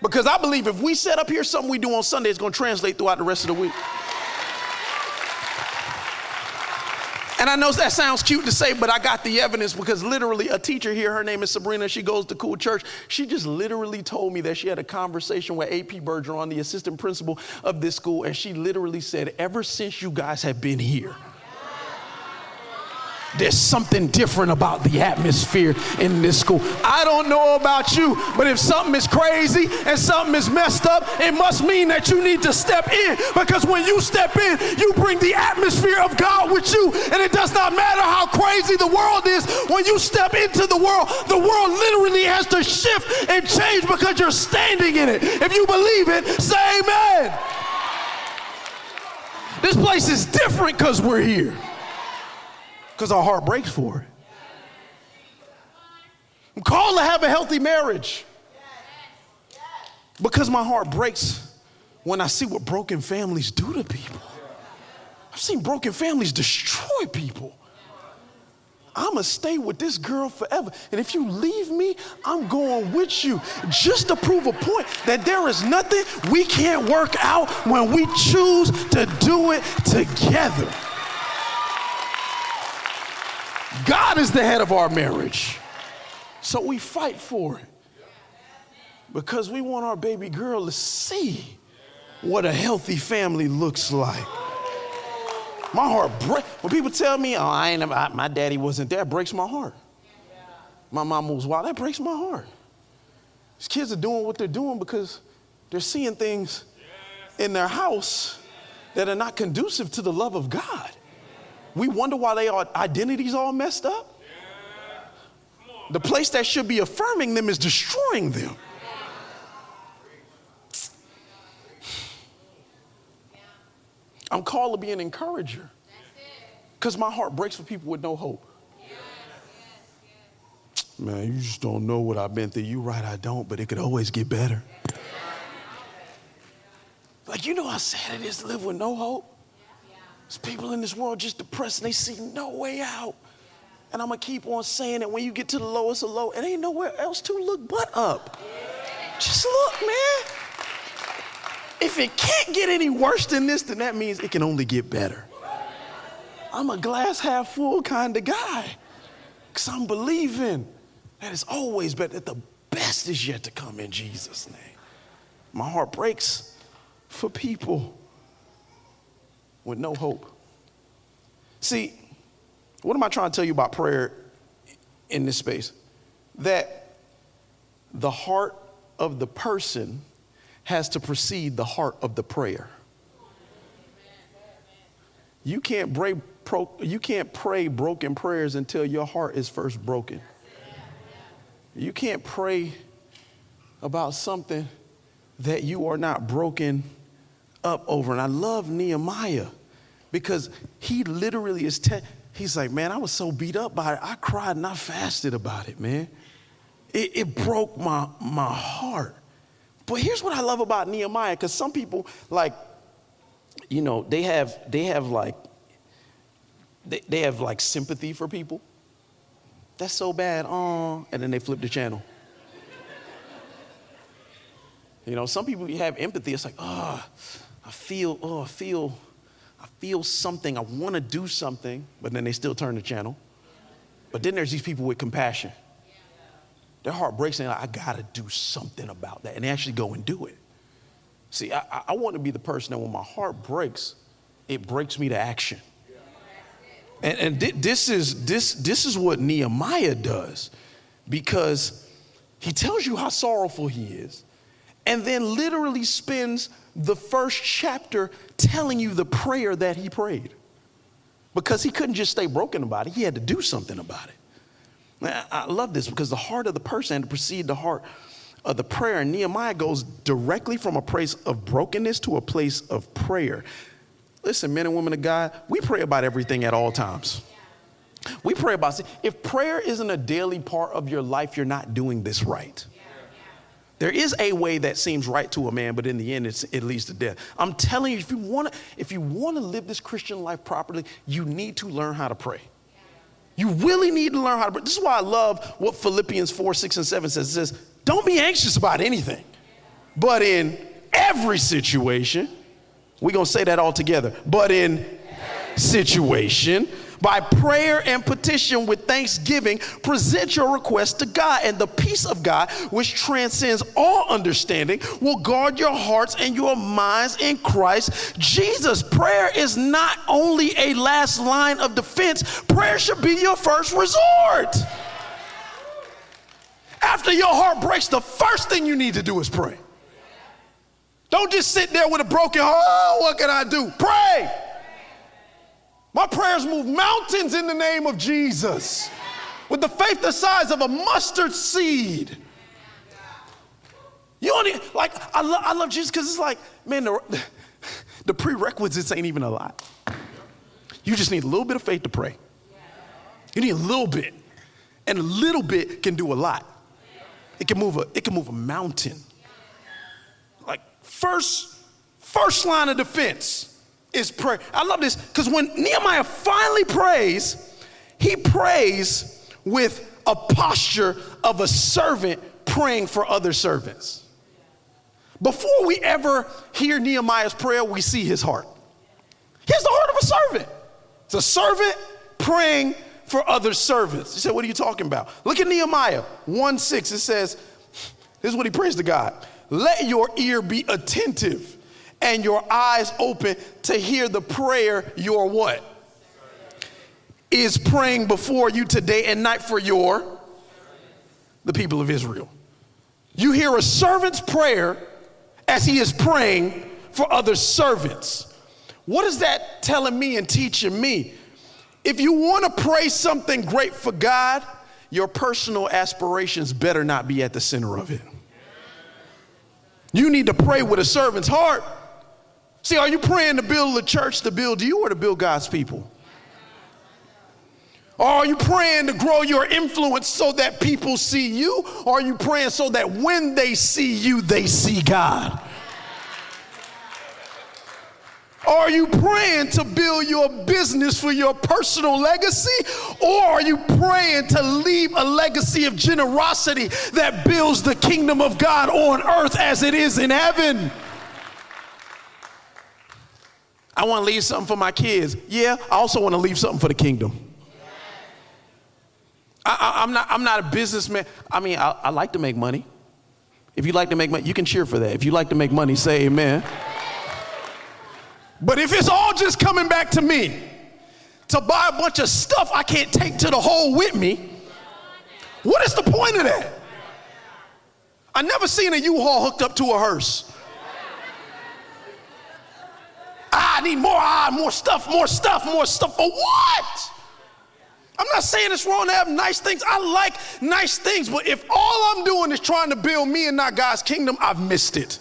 Because I believe if we set up here something we do on Sunday, it's going to translate throughout the rest of the week. And I know that sounds cute to say, but I got the evidence because literally a teacher here, her name is Sabrina, she goes to Cool Church. She just literally told me that she had a conversation with AP Bergeron, the assistant principal of this school, and she literally said, Ever since you guys have been here, there's something different about the atmosphere in this school. I don't know about you, but if something is crazy and something is messed up, it must mean that you need to step in because when you step in, you bring the atmosphere of God with you. And it does not matter how crazy the world is, when you step into the world, the world literally has to shift and change because you're standing in it. If you believe it, say amen. This place is different because we're here because our heart breaks for it. I'm called to have a healthy marriage because my heart breaks when I see what broken families do to people. I've seen broken families destroy people. I'm gonna stay with this girl forever. And if you leave me, I'm going with you just to prove a point that there is nothing we can't work out when we choose to do it together. God is the head of our marriage. So we fight for it because we want our baby girl to see what a healthy family looks like. My heart breaks. when people tell me, "Oh, I ain't I, my daddy wasn't there," breaks my heart. My mom was wild. That breaks my heart. These kids are doing what they're doing because they're seeing things in their house that are not conducive to the love of God. We wonder why their identities all messed up. The place that should be affirming them is destroying them. I'm called to be an encourager because my heart breaks for people with no hope. Man, you just don't know what I've been through. You're right, I don't, but it could always get better. Like, you know how sad it is to live with no hope? There's people in this world just depressed and they see no way out. And I'm gonna keep on saying that when you get to the lowest of low, it ain't nowhere else to look but up. Just look, man. If it can't get any worse than this, then that means it can only get better. I'm a glass half full kind of guy. Because I'm believing that it's always better, that the best is yet to come in Jesus' name. My heart breaks for people with no hope. See, what am I trying to tell you about prayer in this space? That the heart of the person has to precede the heart of the prayer. You can't pray, you can't pray broken prayers until your heart is first broken. You can't pray about something that you are not broken up over. And I love Nehemiah because he literally is, te- he's like, man, I was so beat up by it. I cried and I fasted about it, man. It, it broke my, my heart. But here's what I love about Nehemiah, because some people, like, you know, they have, they have like, they, they have like sympathy for people. That's so bad, oh, and then they flip the channel. You know, some people you have empathy. It's like, oh, I feel, oh, I feel, I feel something. I want to do something, but then they still turn the channel. But then there's these people with compassion. Their heart breaks and like, I got to do something about that. And they actually go and do it. See, I, I want to be the person that when my heart breaks, it breaks me to action. And, and this, is, this, this is what Nehemiah does because he tells you how sorrowful he is and then literally spends the first chapter telling you the prayer that he prayed because he couldn't just stay broken about it, he had to do something about it. I love this because the heart of the person had to precede the heart of the prayer. And Nehemiah goes directly from a place of brokenness to a place of prayer. Listen, men and women of God, we pray about everything at all times. We pray about if prayer isn't a daily part of your life, you're not doing this right. There is a way that seems right to a man, but in the end, it leads to death. I'm telling you, if you want to, if you want to live this Christian life properly, you need to learn how to pray. You really need to learn how to pray. This is why I love what Philippians 4, 6, and 7 says. It says, Don't be anxious about anything, but in every situation, we're going to say that all together, but in situation, by prayer and petition with thanksgiving, present your request to God, and the peace of God, which transcends all understanding, will guard your hearts and your minds in Christ Jesus. Prayer is not only a last line of defense, prayer should be your first resort. After your heart breaks, the first thing you need to do is pray. Don't just sit there with a broken heart. Oh, what can I do? Pray. My prayers move mountains in the name of Jesus with the faith the size of a mustard seed. You only, like, I, lo- I love Jesus because it's like, man, the, the prerequisites ain't even a lot. You just need a little bit of faith to pray. You need a little bit. And a little bit can do a lot. It can move a, it can move a mountain. Like first, first line of defense is prayer. I love this because when Nehemiah finally prays, he prays with a posture of a servant praying for other servants. Before we ever hear Nehemiah's prayer, we see his heart. Here's the heart of a servant. It's a servant praying for other servants. You said, What are you talking about? Look at Nehemiah 1 6. It says, This is what he prays to God. Let your ear be attentive and your eyes open to hear the prayer your what? Is praying before you today and night for your the people of Israel. You hear a servant's prayer as he is praying for other servants. What is that telling me and teaching me? If you want to pray something great for God, your personal aspirations better not be at the center of it. You need to pray with a servant's heart. See, are you praying to build the church to build you or to build God's people? Or are you praying to grow your influence so that people see you? Or are you praying so that when they see you, they see God? Are you praying to build your business for your personal legacy? Or are you praying to leave a legacy of generosity that builds the kingdom of God on earth as it is in heaven? I want to leave something for my kids. Yeah, I also want to leave something for the kingdom. I, am not, I'm not a businessman. I mean, I, I like to make money. If you like to make money, you can cheer for that. If you like to make money, say amen. But if it's all just coming back to me to buy a bunch of stuff I can't take to the hole with me, what is the point of that? I never seen a U-Haul hooked up to a hearse. I need more, ah, more stuff, more stuff, more stuff. For what? I'm not saying it's wrong to have nice things. I like nice things, but if all I'm doing is trying to build me and not God's kingdom, I've missed it.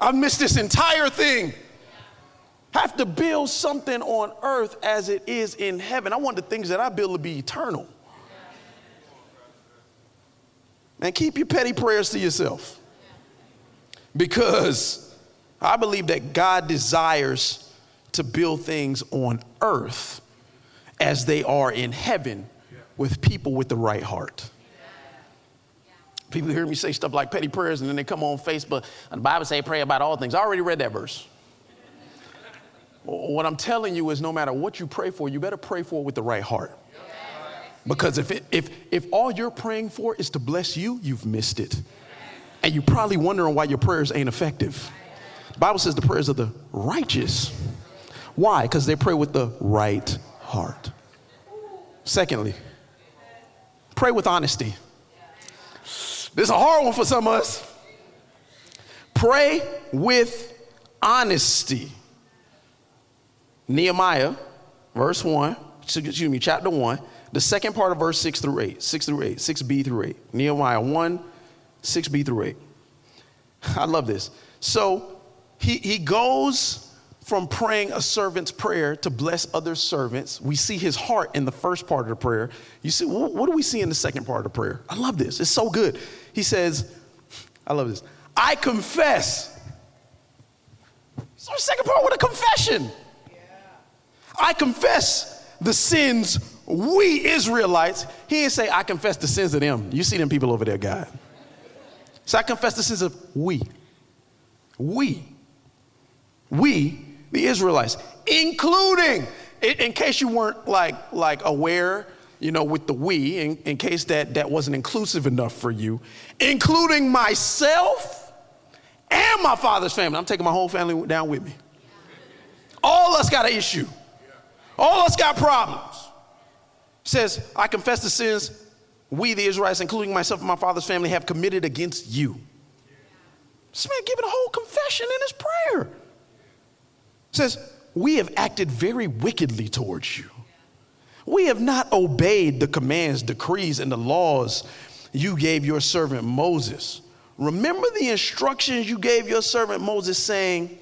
I've missed this entire thing. Have to build something on earth as it is in heaven. I want the things that I build to be eternal. And keep your petty prayers to yourself. Because I believe that God desires to build things on earth as they are in heaven with people with the right heart. People hear me say stuff like petty prayers and then they come on Facebook and the Bible say pray about all things. I already read that verse. What I'm telling you is no matter what you pray for, you better pray for it with the right heart. Because if, it, if, if all you're praying for is to bless you, you've missed it. And you're probably wondering why your prayers ain't effective. Bible says the prayers of the righteous. Why? Because they pray with the right heart. Secondly, pray with honesty. This is a hard one for some of us. Pray with honesty. Nehemiah, verse 1, excuse me, chapter 1, the second part of verse 6 through 8, 6 through 8, 6b through 8. Nehemiah 1, 6b through 8. I love this. So he, he goes from praying a servant's prayer to bless other servants. We see his heart in the first part of the prayer. You see, what do we see in the second part of the prayer? I love this. It's so good. He says, I love this. I confess. So the second part with a confession. I confess the sins we Israelites. He didn't say, I confess the sins of them. You see them people over there, God. So I confess the sins of we. We. We the Israelites, including, in case you weren't like, like aware, you know, with the we, in, in case that, that wasn't inclusive enough for you, including myself and my father's family. I'm taking my whole family down with me. All us got an issue. All us got problems. Says, I confess the sins we, the Israelites, including myself and my father's family, have committed against you. This man giving a whole confession in his prayer says, We have acted very wickedly towards you. We have not obeyed the commands, decrees, and the laws you gave your servant Moses. Remember the instructions you gave your servant Moses, saying,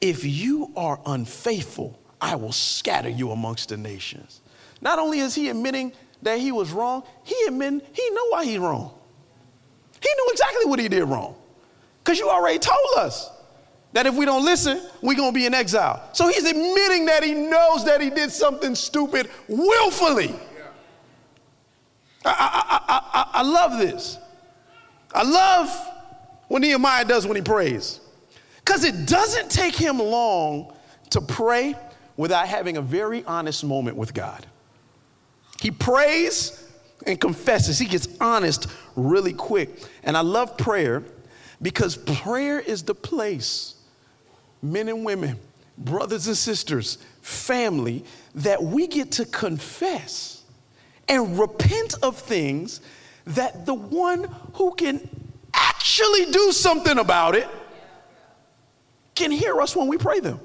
If you are unfaithful, I will scatter you amongst the nations. Not only is he admitting that he was wrong, he admitting he know why he's wrong. He knew exactly what he did wrong. Because you already told us. That if we don't listen, we're going to be in exile. So he's admitting that he knows that he did something stupid willfully. I, I, I, I, love this. I love what Nehemiah does when he prays. Because it doesn't take him long to pray without having a very honest moment with God. He prays and confesses, he gets honest really quick. And I love prayer Because prayer is the place, men and women, brothers and sisters, family, that we get to confess and repent of things that the one who can actually do something about it can hear us when we pray them.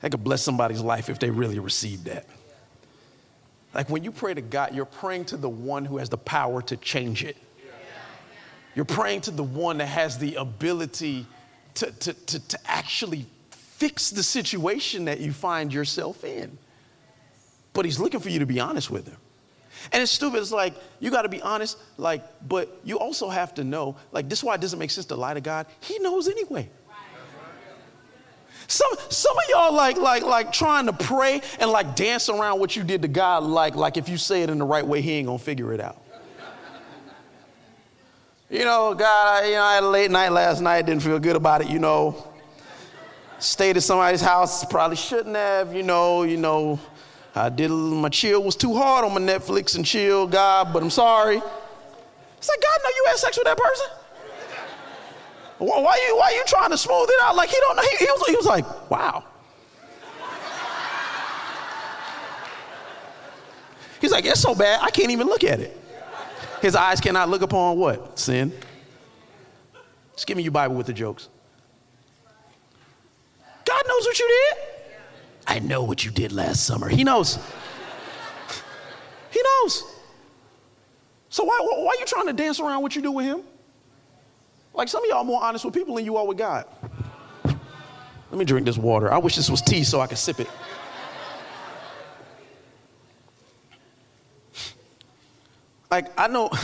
That could bless somebody's life if they really received that. Like when you pray to God, you're praying to the one who has the power to change it. You're praying to the one that has the ability to, to, to, to actually fix the situation that you find yourself in. But he's looking for you to be honest with him. And it's stupid. It's like, you got to be honest, like, but you also have to know, like, this is why it doesn't make sense to lie to God. He knows anyway. Some, some of y'all like, like, like trying to pray and like dance around what you did to God, like, like if you say it in the right way, he ain't gonna figure it out. You know, God, I, you know, I had a late night last night, didn't feel good about it, you know. Stayed at somebody's house, probably shouldn't have, you know, you know. I did my chill was too hard on my Netflix and chill, God, but I'm sorry. It's like, God, no, you had sex with that person? Why you, why you trying to smooth it out? Like he don't know. He, he, was, he was like, wow. He's like, it's so bad, I can't even look at it. His eyes cannot look upon what? Sin. Just give me your Bible with the jokes. God knows what you did. I know what you did last summer. He knows. he knows. So why, why are you trying to dance around what you do with him? Like some of y'all are more honest with people than you are with God. Let me drink this water. I wish this was tea so I could sip it. Like, I know.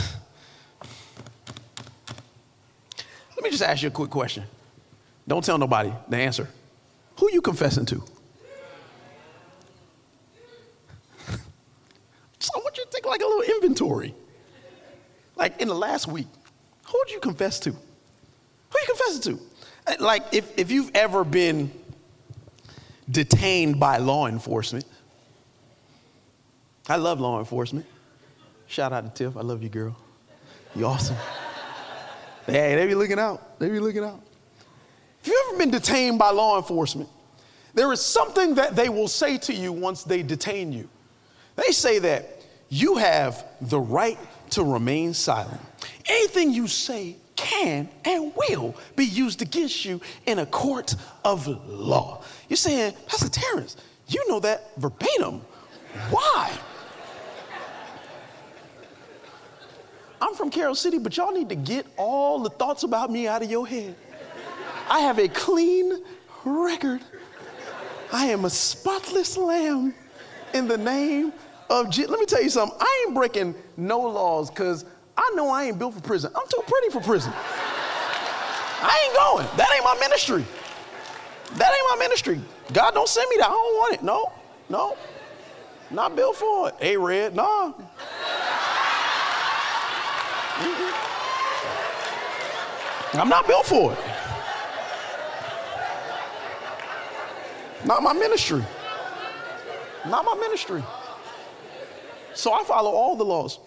Let me just ask you a quick question. Don't tell nobody the answer. Who you confessing to? so I want you to take like a little inventory. Like in the last week, who did you confess to? Who you confessing to? Like, if, if you've ever been detained by law enforcement, I love law enforcement. Shout out to Tiff. I love you, girl. You awesome. hey, they be looking out. They be looking out. If you've ever been detained by law enforcement, there is something that they will say to you once they detain you. They say that you have the right to remain silent. Anything you say can and will be used against you in a court of law. You're saying, Pastor Terrence, you know that verbatim. Why? I'm from Carol City, but y'all need to get all the thoughts about me out of your head. I have a clean record. I am a spotless lamb in the name of Jesus. Let me tell you something. I ain't breaking no laws because I know I ain't built for prison. I'm too pretty for prison. I ain't going. That ain't my ministry. That ain't my ministry. God don't send me that. I don't want it. No, no. Not built for it. A red, nah. I'm not built for it. Not my ministry. Not my ministry. So I follow all the laws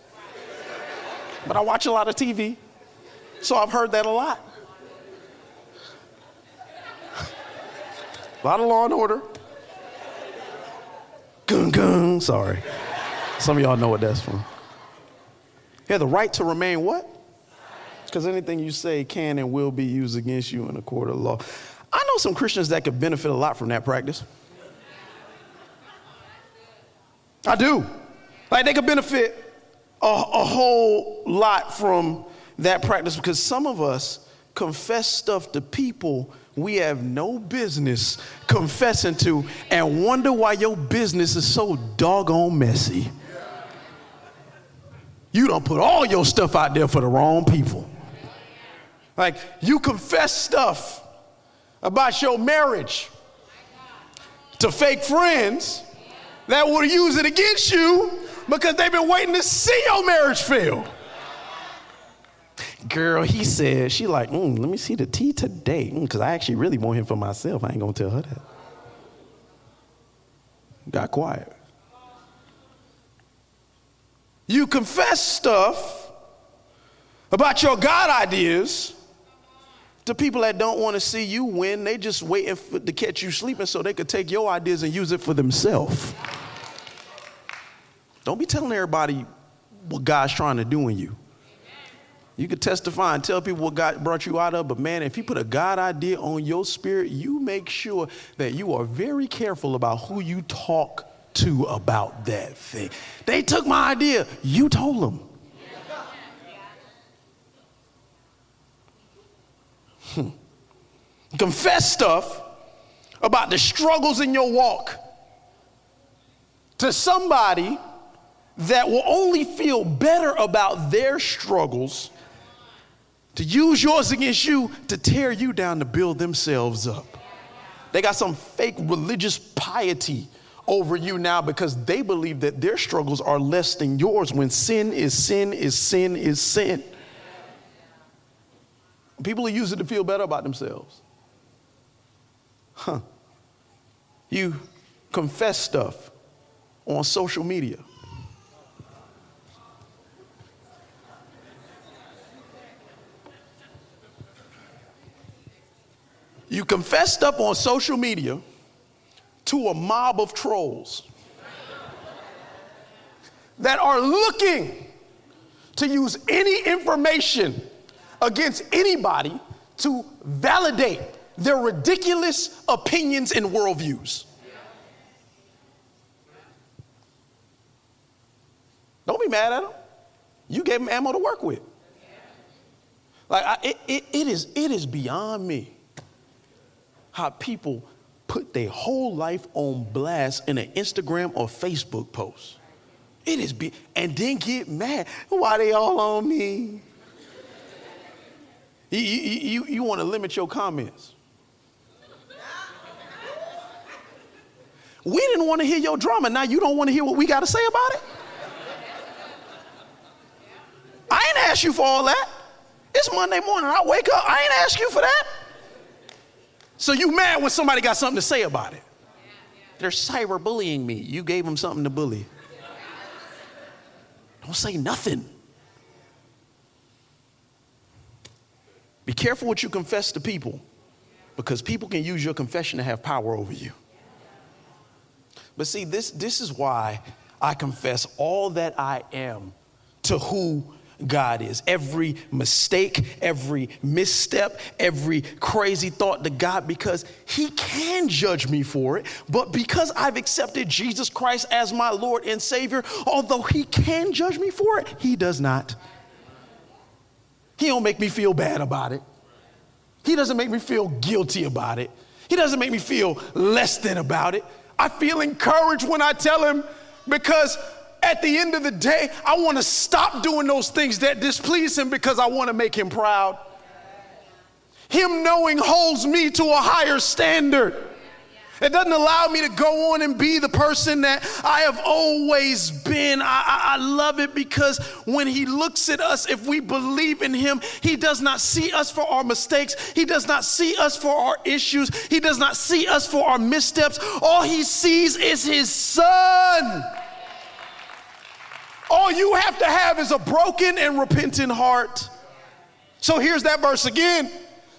but I watch a lot of TV, so I've heard that a lot. a lot of law and order. Gung gung, sorry. Some of y'all know what that's from. You have the right to remain what? Because anything you say can and will be used against you in a court of law. I know some Christians that could benefit a lot from that practice. I do. Like they could benefit a, a whole lot from that practice because some of us confess stuff to people we have no business confessing to and wonder why your business is so doggone messy. You don't put all your stuff out there for the wrong people. Like you confess stuff about your marriage to fake friends that will use it against you because they've been waiting to see your marriage fail. Girl, he said, she like, mm, let me see the tea today, because mm, I actually really want him for myself. I ain't gonna tell her that. Got quiet. You confess stuff about your God ideas to people that don't want to see you win. They just waiting for, to catch you sleeping so they could take your ideas and use it for themselves. Don't be telling everybody what God's trying to do in you. You could testify and tell people what God brought you out of, but man, if you put a God idea on your spirit, you make sure that you are very careful about who you talk to about that thing. They took my idea, you told them. Hmm. Confess stuff about the struggles in your walk to somebody that will only feel better about their struggles to use yours against you to tear you down to build themselves up. They got some fake religious piety over you now because they believe that their struggles are less than yours when sin is sin is sin is sin. People use it to feel better about themselves. Huh. You confess stuff on social media. You confess stuff on social media to a mob of trolls that are looking to use any information against anybody to validate their ridiculous opinions and worldviews. Don't be mad at them. You gave them ammo to work with. Like I, it, it, it is, it is beyond me how people put their whole life on blast in an Instagram or Facebook post. It is be and then get mad. Why they all on me? You, you, you, you want to limit your comments. We didn't want to hear your drama. Now you don't want to hear what we got to say about it? I ain't asked you for all that. It's Monday morning. I wake up. I ain't asked you for that. So you mad when somebody got something to say about it. They're cyberbullying me. You gave them something to bully. Don't say nothing. Be careful what you confess to people because people can use your confession to have power over you. But see, this, this is why I confess all that I am to who God is. Every mistake, every misstep, every crazy thought to God because He can judge me for it. But because I've accepted Jesus Christ as my Lord and Savior, although He can judge me for it, He does not. He don't make me feel bad about it. He doesn't make me feel guilty about it. He doesn't make me feel less than about it. I feel encouraged when I tell him because at the end of the day, I want to stop doing those things that displease him because I want to make him proud. Him knowing holds me to a higher standard. It doesn't allow me to go on and be the person that I have always been. I, I, I, love it because when He looks at us, if we believe in Him, He does not see us for our mistakes. He does not see us for our issues. He does not see us for our missteps. All He sees is His Son. All you have to have is a broken and repentant heart. So here's that verse again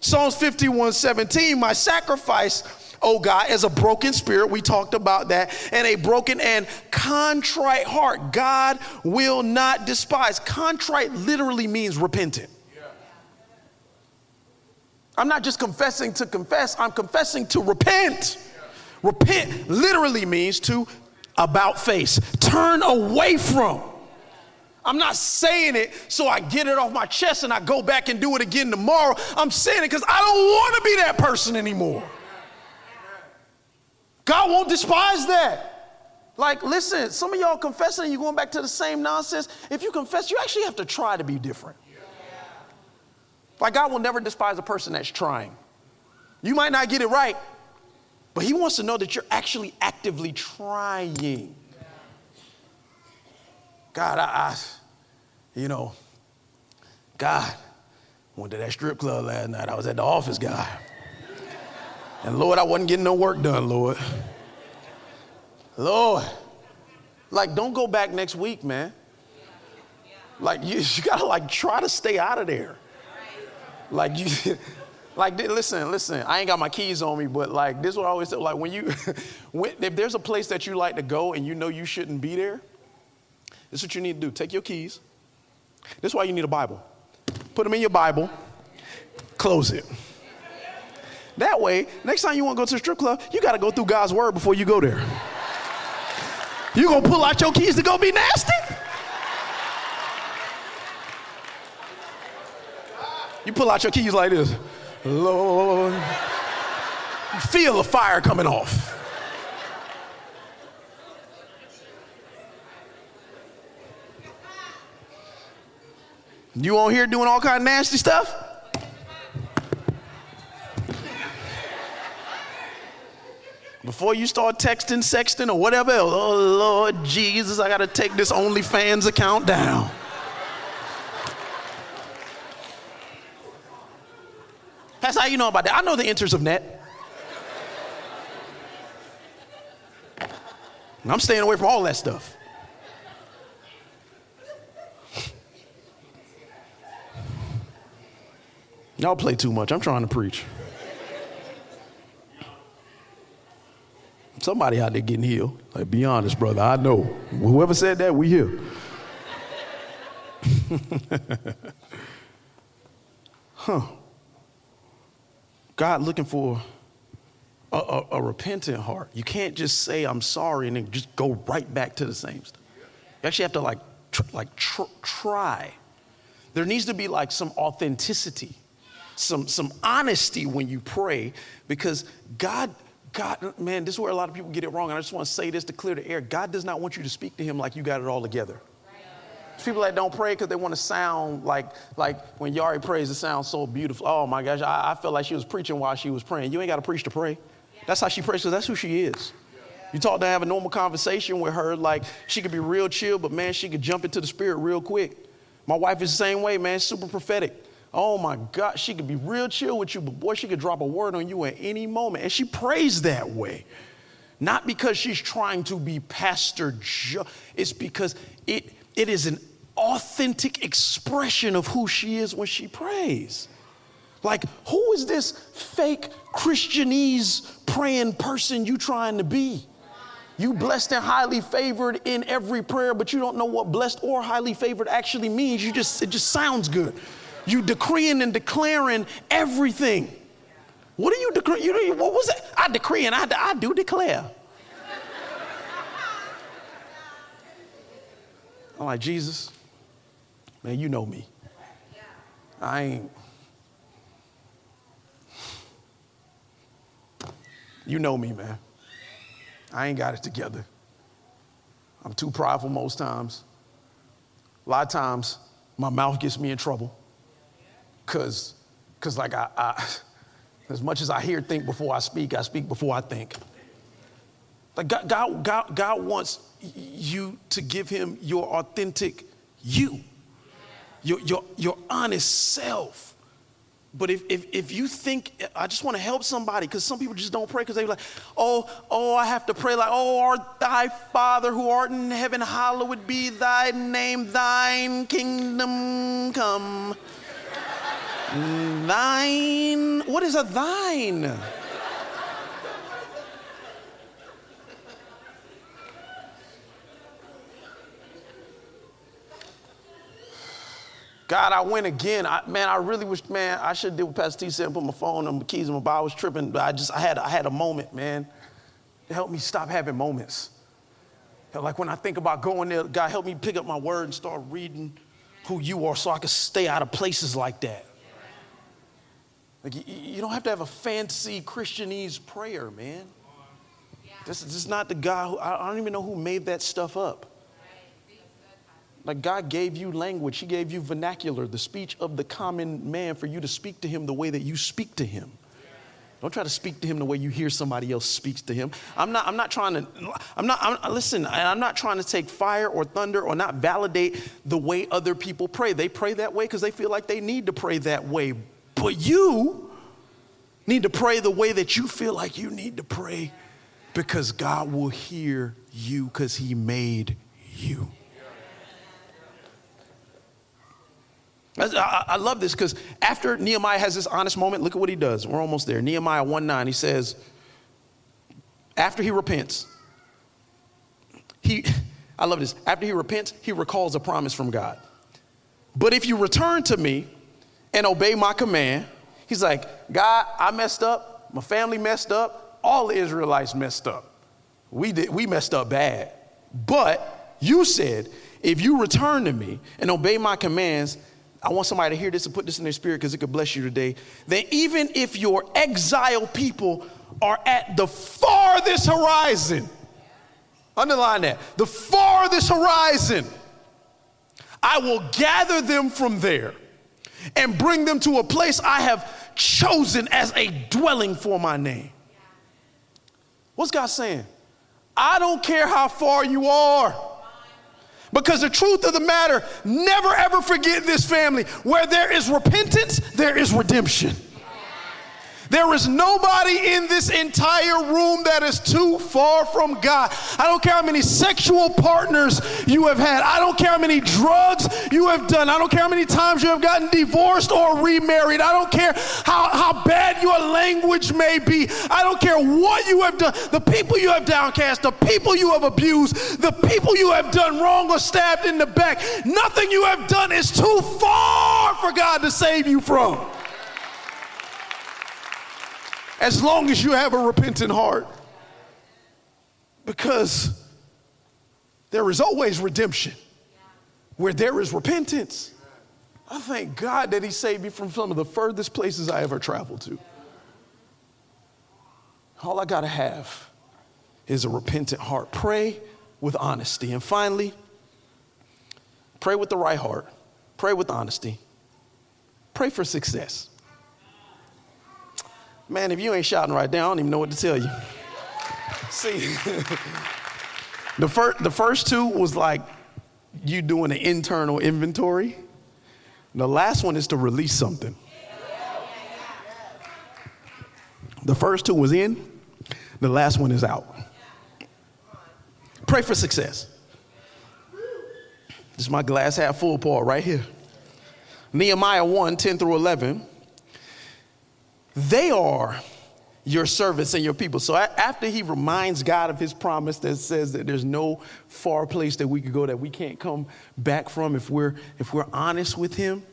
Psalms 51 17. My sacrifice, oh God, is a broken spirit. We talked about that. And a broken and contrite heart. God will not despise. Contrite literally means repentant. I'm not just confessing to confess, I'm confessing to repent. Repent literally means to about face, turn away from. I'm not saying it so I get it off my chest and I go back and do it again tomorrow. I'm saying it because I don't want to be that person anymore. God won't despise that. Like, listen, some of y'all confessing and you're going back to the same nonsense. If you confess, you actually have to try to be different. Like, God will never despise a person that's trying. You might not get it right, but He wants to know that you're actually actively trying. God, I, I, you know, God, went to that strip club last night. I was at the office guy. And Lord, I wasn't getting no work done, Lord. Lord, like, don't go back next week, man. Like you, you gotta like try to stay out of there. Like you, like listen, listen. I ain't got my keys on me, but like this is what I always say. Like when you, when, if there's a place that you like to go and you know you shouldn't be there, this is what you need to do. Take your keys. This is why you need a Bible. Put them in your Bible. Close it. That way, next time you want to go to the strip club, you got to go through God's word before you go there. You gonna pull out your keys to go be nasty? You pull out your keys like this. Lord. You feel the fire coming off. You on here doing all kind of nasty stuff? Before you start texting, sexting, or whatever else, oh Lord Jesus, I gotta take this OnlyFans account down. That's how you know about that. I know the interests of net. I'm staying away from all that stuff. Y'all play too much. I'm trying to preach. Somebody out there getting healed. Like, be honest, brother. I know. Whoever said that, we here. huh. God looking for a, a, a, repentant heart. You can't just say I'm sorry and then just go right back to the same stuff. You actually have to like tr- like tr- try. There needs to be like some authenticity, some some honesty when you pray because God God man, this is where a lot of people get it wrong and I just want to say this to clear the air. God does not want you to speak to him like you got it all together. People that don't pray because they want to sound like, like when Yari prays, it sounds so beautiful. Oh my gosh, I, I felt like she was preaching while she was praying. You ain't got to preach to pray. That's how she prays because that's who she is. You talk to have a normal conversation with her, like she could be real chill, but man, she could jump into the spirit real quick. My wife is the same way, man, super prophetic. Oh my God, she could be real chill with you, but boy, she could drop a word on you at any moment. And she prays that way. Not because she's trying to be Pastor Joe, it's because it, it is an authentic expression of who she is when she prays. Like, who is this fake Christianese praying person you trying to be? You blessed and highly favored in every prayer, but you don't know what blessed or highly favored actually means. You just it just sounds good. You decreeing and declaring everything. What are you decreeing? You, know what was it? I decree and I, I do declare. I'm like, Jesus, Man, you know me. I ain't. You know me, man. I ain't got it together. I'm too prideful most times. A lot of times, my mouth gets me in trouble. Cause, cause like I, I as much as I hear, think before I speak, I speak before I think. Like God, God, God, God wants you to give Him your authentic you your, your, your honest self. But if, if, if you think, I just want to help somebody because some people just don't pray because they're like, oh, oh, I have to pray like, oh, art thy Father who art in heaven, hallowed be thy name, thine kingdom come. Thine, what is a thine? God, I went again. I, man, I really wish, man, I should do what Pastor T said and put my phone and my keys in my bag. I was tripping, but I just, I had, I had a moment, man. Help me stop having moments. Like when I think about going there, God, help me pick up my word and start reading who you are so I can stay out of places like that. Like you, you don't have to have a fancy Christianese prayer, man. This, this is not the guy who, I don't even know who made that stuff up. Like God gave you language, He gave you vernacular, the speech of the common man for you to speak to Him the way that you speak to Him. Don't try to speak to him the way you hear somebody else speaks to him. I'm not, I'm not trying to, I'm not, I'm, listen, I'm not trying to take fire or thunder or not validate the way other people pray. They pray that way because they feel like they need to pray that way. But you need to pray the way that you feel like you need to pray because God will hear you because he made you. I, I love this because after Nehemiah has this honest moment, look at what he does. We're almost there. Nehemiah 1 9, he says, after he repents, he, I love this, after he repents, he recalls a promise from God. But if you return to me and obey my command, he's like, God, I messed up, my family messed up, all the Israelites messed up. We, did, we messed up bad. But you said, if you return to me and obey my commands, I want somebody to hear this and put this in their spirit because it could bless you today. That even if your exiled people are at the farthest horizon, underline that, the farthest horizon, I will gather them from there and bring them to a place I have chosen as a dwelling for my name. What's God saying? I don't care how far you are. Because the truth of the matter, never ever forget this family. Where there is repentance, there is redemption. There is nobody in this entire room that is too far from God. I don't care how many sexual partners you have had. I don't care how many drugs you have done. I don't care how many times you have gotten divorced or remarried. I don't care how, how bad your language may be. I don't care what you have done. The people you have downcast, the people you have abused, the people you have done wrong or stabbed in the back. Nothing you have done is too far for God to save you from as long as you have a repentant heart. Because there is always redemption where there is repentance. I thank God that He saved me from some of the furthest places I ever traveled to. All I got to have is a repentant heart. Pray with honesty. And finally, pray with the right heart. Pray with honesty. Pray for success. Man, if you ain't shouting right now, I don't even know what to tell you. See, the, first, the first two was like you doing an internal inventory. The last one is to release something. The first two was in, the last one is out. Pray for success. This is my glass half full, part right here. Nehemiah 1 10 through 11 they are your servants and your people. So after he reminds God of his promise that says that there's no far place that we could go that we can't come back from if we're if we're honest with him,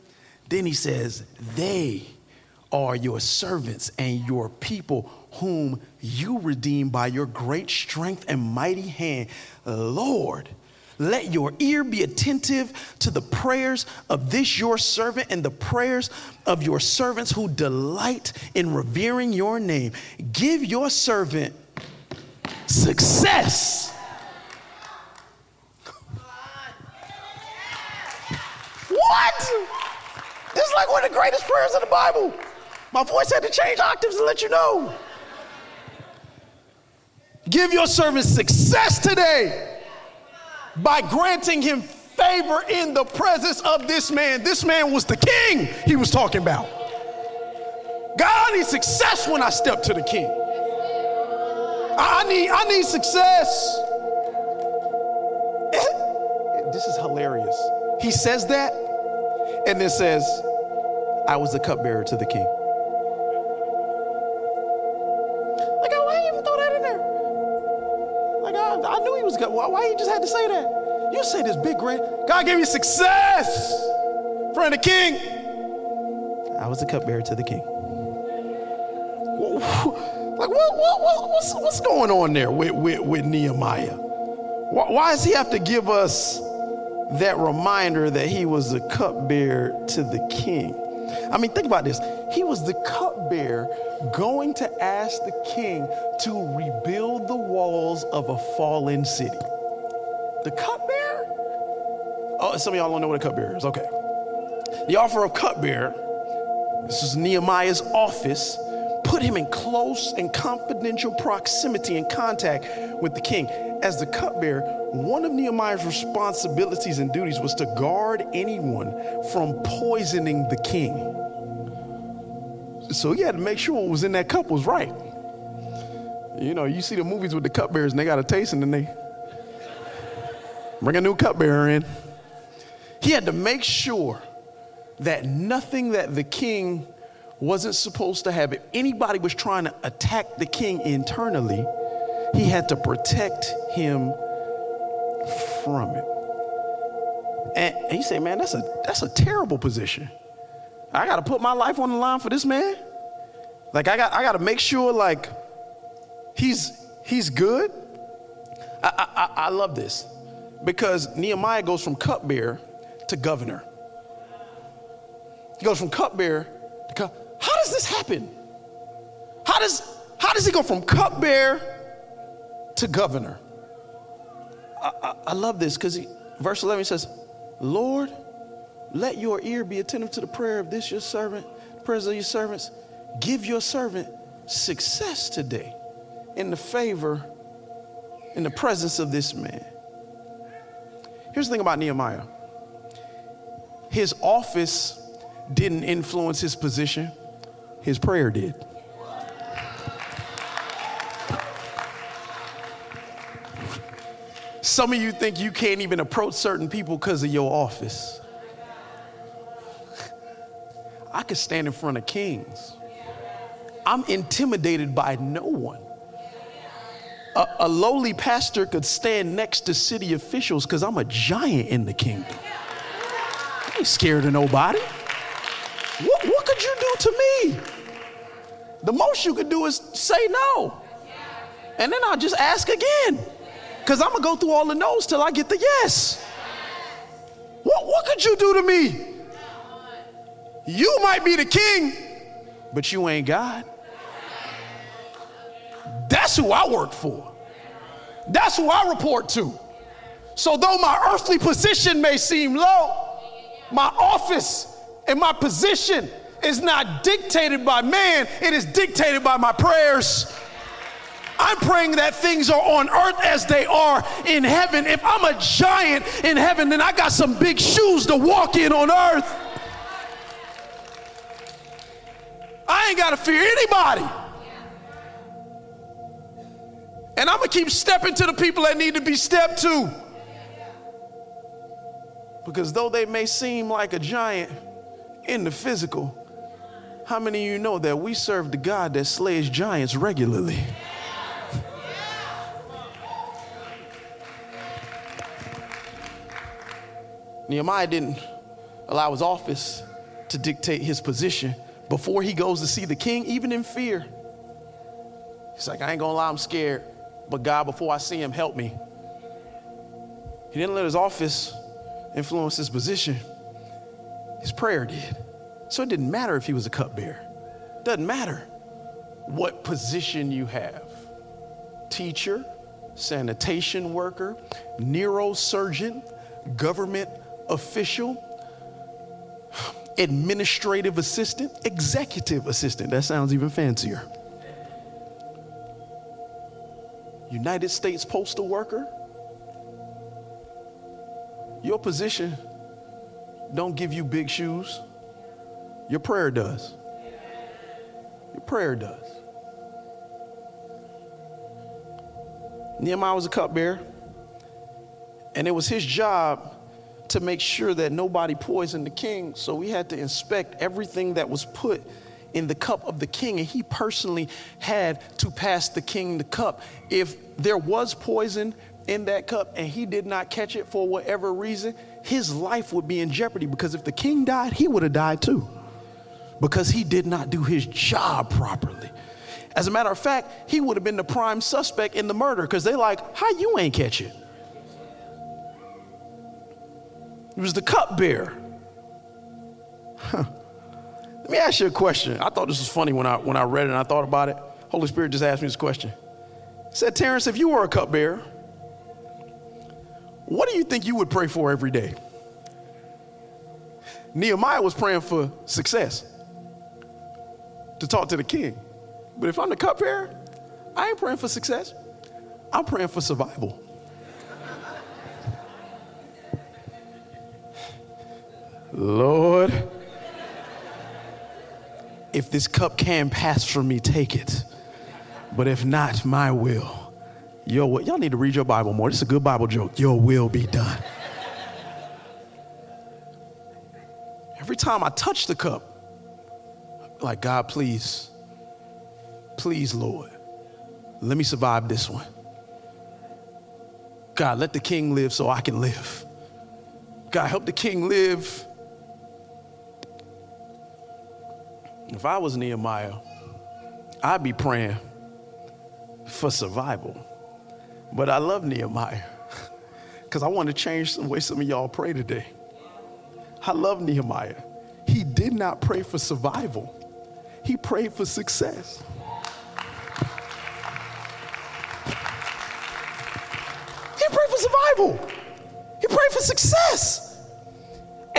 then he says, "They are your servants and your people whom you redeem by your great strength and mighty hand, Lord." Let your ear be attentive to the prayers of this your servant and the prayers of your servants who delight in revering your name. Give your servant success. What? This is like one of the greatest prayers in the Bible. My voice had to change octaves to let you know. Give your servant success today by granting him favor in the presence of this man. This man was the king he was talking about. God, I need success when I step to the king. I need, I need success. This is hilarious. He says that and then says, I was the cupbearer to the king. Why, why you just had to say that? You say this big great. God gave you success. Friend of king. I was the cupbearer to the king. Like, what, what, what, what's, what's going on there with, with, with Nehemiah? Why, why does he have to give us that reminder that he was the cupbearer to the king? I mean, think about this. He was the cupbearer going to ask the king to rebuild the walls of a fallen city. The cupbearer? Oh, some of y'all don't know what a cupbearer is. Okay. The offer of cupbearer, this is Nehemiah's office, put him in close and confidential proximity and contact with the king. As the cupbearer, one of Nehemiah's responsibilities and duties was to guard anyone from poisoning the king. So he had to make sure what was in that cup was right. You know, you see the movies with the cupbearers and they got a taste and then they bring a new cupbearer in. He had to make sure that nothing that the king wasn't supposed to have, if anybody was trying to attack the king internally, he had to protect him from it. And he said, Man, that's a that's a terrible position. I gotta put my life on the line for this man. Like I got I gotta make sure like he's he's good. I, I, I love this because Nehemiah goes from cupbearer to governor. He goes from cupbearer to cup. How does this happen? How does how does he go from cupbearer to governor? I, I, love this because verse 11 says, Lord, let your ear be attentive to the prayer of this your servant, the prayers of your servants. Give your servant success today in the favor, in the presence of this man. Here's the thing about Nehemiah his office didn't influence his position, his prayer did. Some of you think you can't even approach certain people because of your office. I could stand in front of kings. I'm intimidated by no one. A, a lowly pastor could stand next to city officials because I'm a giant in the kingdom. I ain't scared of nobody. What, what could you do to me? The most you could do is say no. And then I'll just ask again. Because I'm going to go through all the no's till I get the yes. What, what could you do to me? You might be the king, but you ain't God. That's who I work for. That's who I report to. So, though my earthly position may seem low, my office and my position is not dictated by man, it is dictated by my prayers. I'm praying that things are on earth as they are in heaven. If I'm a giant in heaven, then I got some big shoes to walk in on earth. I ain't got to fear anybody. And I'm going to keep stepping to the people that need to be stepped to. Because though they may seem like a giant in the physical, how many of you know that we serve the God that slays giants regularly? Nehemiah didn't allow his office to dictate his position before he goes to see the king, even in fear. He's like, I ain't gonna lie, I'm scared, but God, before I see him, help me. He didn't let his office influence his position, his prayer did. So it didn't matter if he was a cupbearer, doesn't matter what position you have teacher, sanitation worker, neurosurgeon, government official, administrative assistant, executive assistant. That sounds even fancier. United States postal worker. Your position don't give you big shoes. Your prayer does. Your prayer does. Nehemiah was a cupbearer, and it was his job to make sure that nobody poisoned the king. So we had to inspect everything that was put in the cup of the king, and he personally had to pass the king the cup. If there was poison in that cup and he did not catch it for whatever reason, his life would be in jeopardy because if the king died, he would have died too because he did not do his job properly. As a matter of fact, he would have been the prime suspect in the murder because they like, how you ain't catch it? He was the cupbearer. Huh. Let me ask you a question. I thought this was funny when I when I read it and I thought about it. Holy Spirit just asked me this question. He said, Terrence, if you were a cupbearer, what do you think you would pray for every day? Nehemiah was praying for success to talk to the king. But if I'm the cupbearer, I ain't praying for success. I'm praying for survival. Lord, if this cup can pass from me, take it. But if not, my will. Your will. Y'all need to read your Bible more. This is a good Bible joke. Your will be done. Every time I touch the cup, like, God, please, please, Lord, let me survive this one. God, let the king live so I can live. God, help the king live. If I was Nehemiah, I'd be praying for survival. But I love Nehemiah because I want to change the way some of y'all pray today. I love Nehemiah. He did not pray for survival, he prayed for success. He prayed for survival, he prayed for success.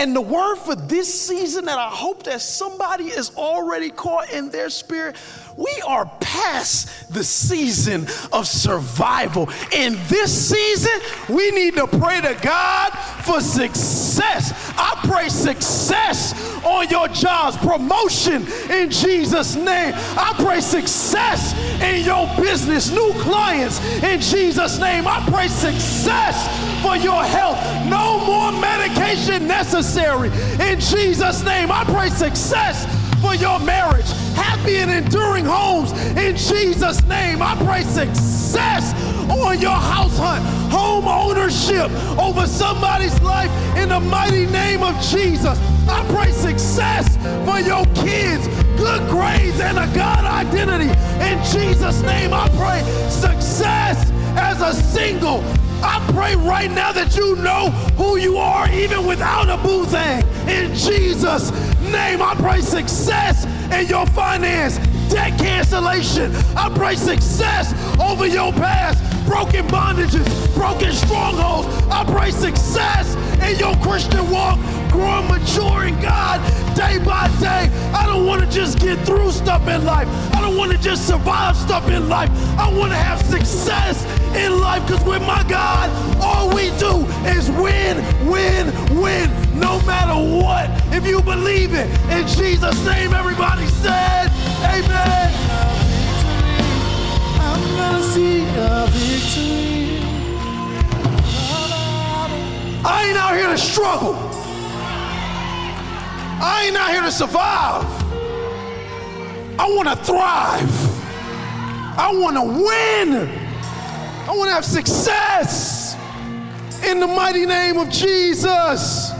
And the word for this season that I hope that somebody is already caught in their spirit, we are past the season of survival. In this season, we need to pray to God for success. I pray success on your jobs, promotion in Jesus' name. I pray success in your business, new clients in Jesus' name. I pray success for your health. No more medication necessary in Jesus' name. I pray success for your marriage, happy and enduring homes in Jesus' name. I pray success on your house hunt, home ownership over somebody's life in the mighty name of Jesus. I pray success for your kids, good grades, and a God identity. In Jesus' name, I pray success as a single. I pray right now that you know who you are even without a boo thing. In Jesus' name, I pray success in your finance, debt cancellation. I pray success over your past, broken bondages, broken strongholds. I pray success in your Christian walk, growing mature in God day by day. I don't want to just get through stuff in life. I don't want to just survive stuff in life. I want to have success in life because with my God, all we do is win, win, win, no matter what. If you believe it, in Jesus' name, everybody said, Amen. I'm gonna see a victory. I ain't out here to struggle. I ain't out here to survive. I want to thrive. I want to win. I want to have success in the mighty name of Jesus.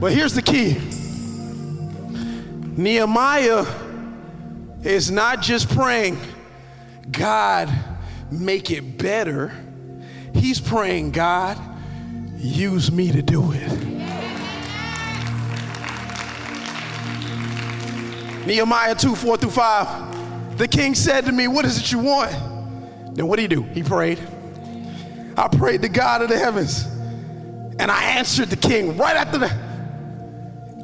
But here's the key Nehemiah is not just praying, God, make it better. He's praying, God, use me to do it. Nehemiah 2 4 through 5. The king said to me, What is it you want? Then what did he do? He prayed. I prayed to God of the heavens. And I answered the king right after the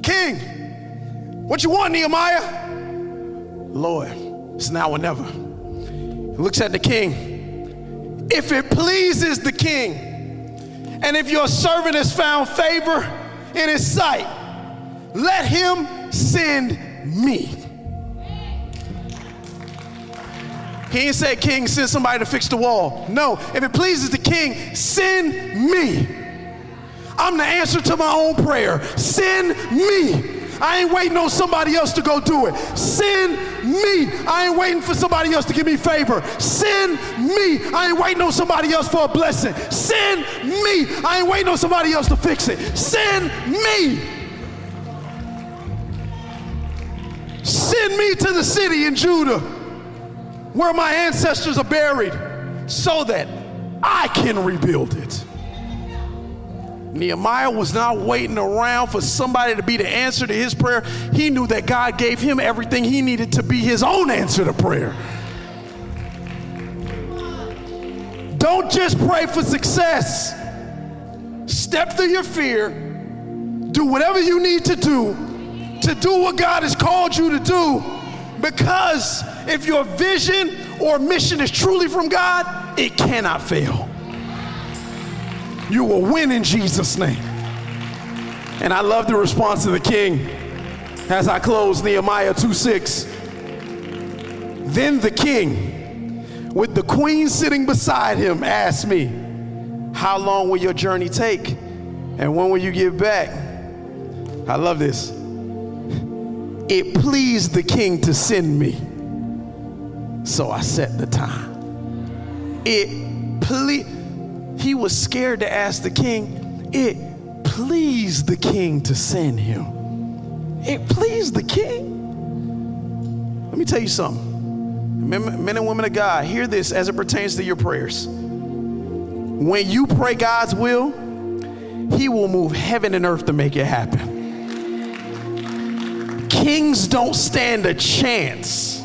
king. What you want, Nehemiah? Lord, it's now or never. He looks at the king. If it pleases the king, and if your servant has found favor in his sight, let him send me. He ain't said, King, send somebody to fix the wall. No, if it pleases the king, send me. I'm the answer to my own prayer. Send me. I ain't waiting on somebody else to go do it. Send me. I ain't waiting for somebody else to give me favor. Send me. I ain't waiting on somebody else for a blessing. Send me. I ain't waiting on somebody else to fix it. Send me. Send me to the city in Judah where my ancestors are buried so that I can rebuild it. Nehemiah was not waiting around for somebody to be the answer to his prayer. He knew that God gave him everything he needed to be his own answer to prayer. Don't just pray for success. Step through your fear, do whatever you need to do to do what God has called you to do. Because if your vision or mission is truly from God, it cannot fail. You will win in Jesus' name. And I love the response of the king as I close Nehemiah 2 6. Then the king, with the queen sitting beside him, asked me, How long will your journey take? And when will you get back? I love this. It pleased the king to send me. So I set the time. It ple- he was scared to ask the king. It pleased the king to send him. It pleased the king. Let me tell you something. Men, and women of God, hear this as it pertains to your prayers. When you pray God's will, He will move heaven and earth to make it happen. Kings don't stand a chance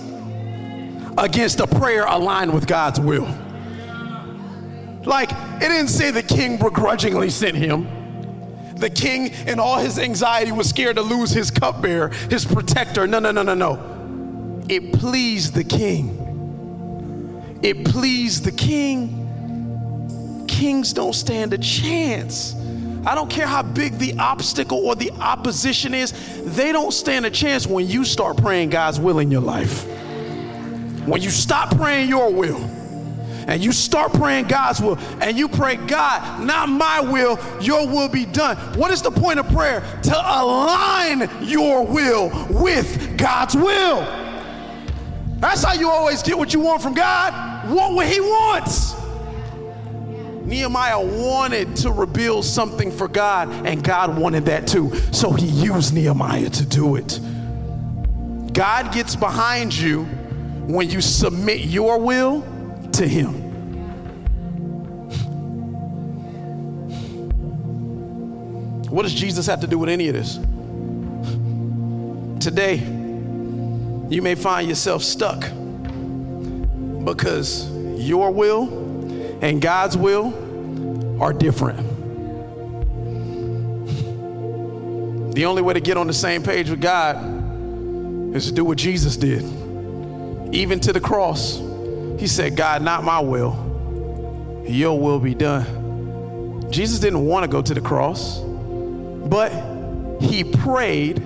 against a prayer aligned with God's will. Like, it didn't say the king begrudgingly sent him. The king, in all his anxiety, was scared to lose his cupbearer, his protector. No, no, no, no, no. It pleased the king. It pleased the king. Kings don't stand a chance. I don't care how big the obstacle or the opposition is, they don't stand a chance when you start praying God's will in your life. When you stop praying your will and you start praying God's will and you pray, God, not my will, your will be done. What is the point of prayer? To align your will with God's will. That's how you always get what you want from God. Want what He wants. Nehemiah wanted to rebuild something for God, and God wanted that too. So he used Nehemiah to do it. God gets behind you when you submit your will to Him. What does Jesus have to do with any of this? Today, you may find yourself stuck because your will and God's will are different. The only way to get on the same page with God is to do what Jesus did. Even to the cross, he said, God, not my will, your will be done. Jesus didn't want to go to the cross, but he prayed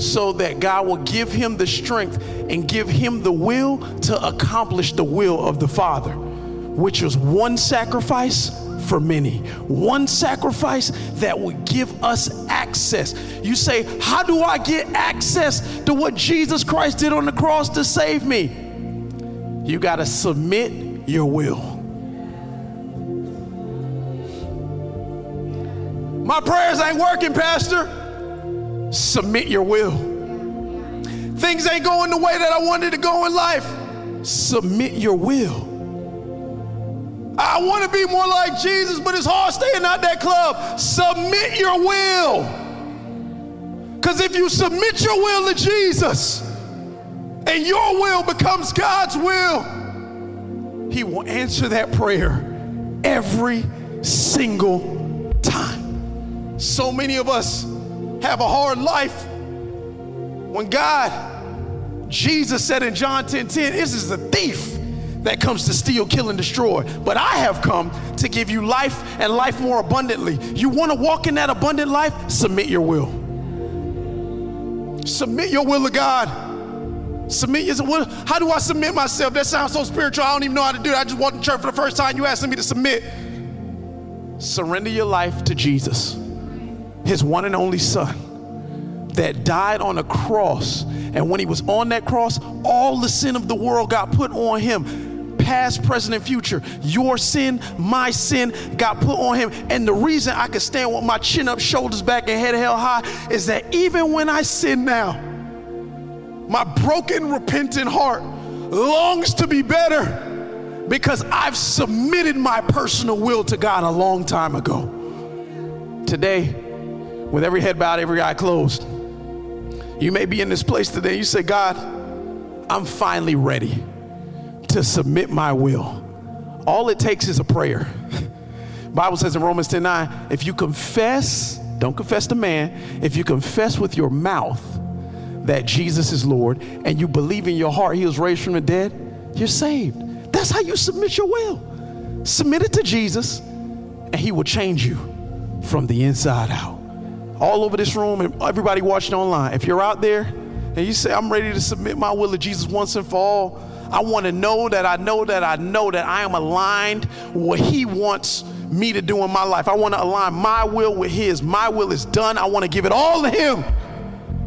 so that God will give him the strength and give him the will to accomplish the will of the Father, which was one sacrifice for many. One sacrifice that would give us access. You say, How do I get access to what Jesus Christ did on the cross to save me? You got to submit your will. My prayers ain't working, Pastor. Submit your will. Things ain't going the way that I wanted to go in life. Submit your will. I want to be more like Jesus, but it's hard staying out that club. Submit your will. Because if you submit your will to Jesus and your will becomes God's will, He will answer that prayer every single time. So many of us have a hard life when God, Jesus said in John 10 10, this is a thief that comes to steal, kill, and destroy. But I have come to give you life and life more abundantly. You want to walk in that abundant life? Submit your will. Submit your will to God. Submit your will. How do I submit myself? That sounds so spiritual. I don't even know how to do it. I just walked in church for the first time. You asking me to submit. Surrender your life to Jesus, his one and only son that died on a cross. And when he was on that cross, all the sin of the world got put on him. Past, present, and future. Your sin, my sin got put on him. And the reason I can stand with my chin up, shoulders back, and head held high is that even when I sin now, my broken, repentant heart longs to be better because I've submitted my personal will to God a long time ago. Today, with every head bowed, every eye closed, you may be in this place today. You say, God, I'm finally ready to submit my will. All it takes is a prayer. Bible says in Romans 10 9, if you confess, don't confess to man, if you confess with your mouth that Jesus is Lord and you believe in your heart he was raised from the dead, you're saved. That's how you submit your will. Submit it to Jesus and he will change you from the inside out all over this room and everybody watching online, if you're out there and you say, I'm ready to submit my will to Jesus once and for all, I want to know that I know that I know that I am aligned what He wants me to do in my life. I want to align my will with His. My will is done. I want to give it all to Him.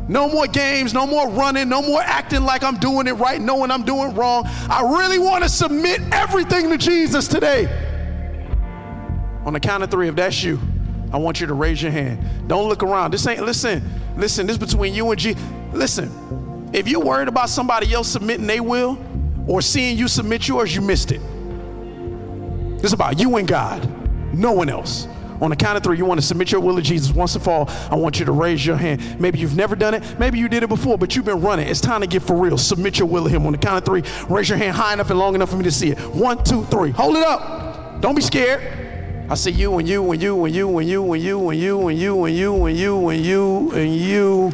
No more games, no more running, no more acting like I'm doing it right, knowing I'm doing wrong. I really want to submit everything to Jesus today. On the count of three, if that's you, I want you to raise your hand. Don't look around. This ain't, listen, listen, this between you and Jesus. Listen, if you're worried about somebody else submitting their will or seeing you submit yours, you missed it. This is about you and God, no one else. On the count of three, you want to submit your will to Jesus once and for all. I want you to raise your hand. Maybe you've never done it. Maybe you did it before, but you've been running. It's time to get for real. Submit your will to Him. On the count of three, raise your hand high enough and long enough for me to see it. One, two, three. Hold it up. Don't be scared. I see you and you and you and you and you and you and you and you and you and you and you and you.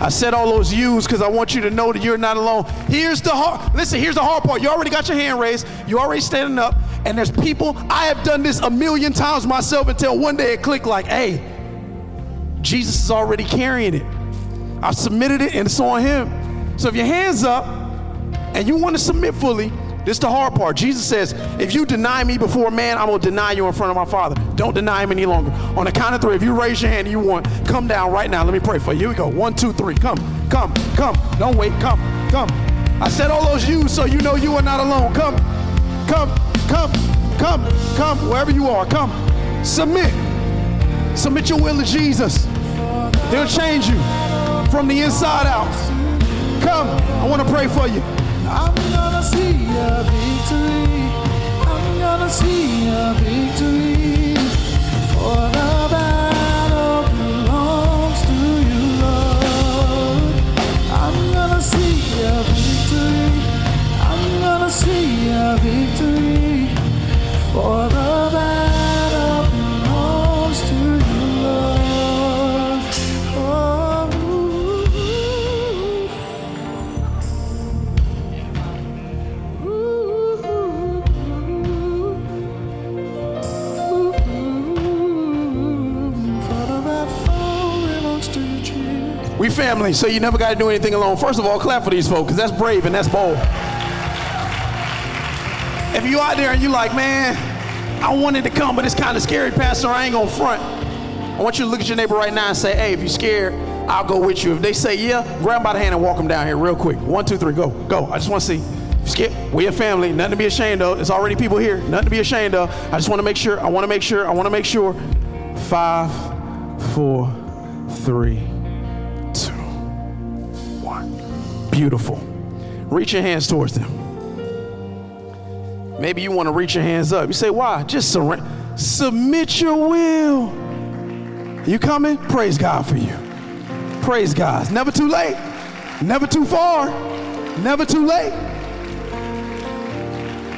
I said all those yous because I want you to know that you're not alone. Here's the hard. Listen, here's the hard part. You already got your hand raised. You already standing up. And there's people. I have done this a million times myself until one day it clicked. Like, hey, Jesus is already carrying it. I've submitted it and it's on Him. So if your hands up and you want to submit fully, this is the hard part. Jesus says, if you deny me before man, I will deny you in front of my Father. Don't deny him any longer. On the count of three, if you raise your hand and you want, come down right now. Let me pray for you. Here we go. One, two, three. Come, come, come. Don't wait. Come, come. I said all those yous so you know you are not alone. Come, come, come, come, come, wherever you are. Come. Submit. Submit your will to Jesus. He'll change you from the inside out. Come. I want to pray for you. I'm gonna see a victory. I'm gonna see a victory. For the battle belongs to you, Lord. I'm gonna see a victory. I'm gonna see a victory. We family, so you never got to do anything alone. First of all, clap for these folks, because that's brave and that's bold. If you out there and you like, man, I wanted to come, but it's kind of scary, Pastor, I ain't gonna front. I want you to look at your neighbor right now and say, hey, if you're scared, I'll go with you. If they say yeah, grab by the hand and walk them down here real quick. One, two, three, go, go. I just want to see. If we a family, nothing to be ashamed of. There's already people here, nothing to be ashamed of. I just want to make sure, I want to make sure, I want to make sure. Five, four, three, two, one. Beautiful. Reach your hands towards them. Maybe you want to reach your hands up. You say, why? Just surrender. Submit your will. You coming? Praise God for you. Praise God. Never too late. Never too far. Never too late.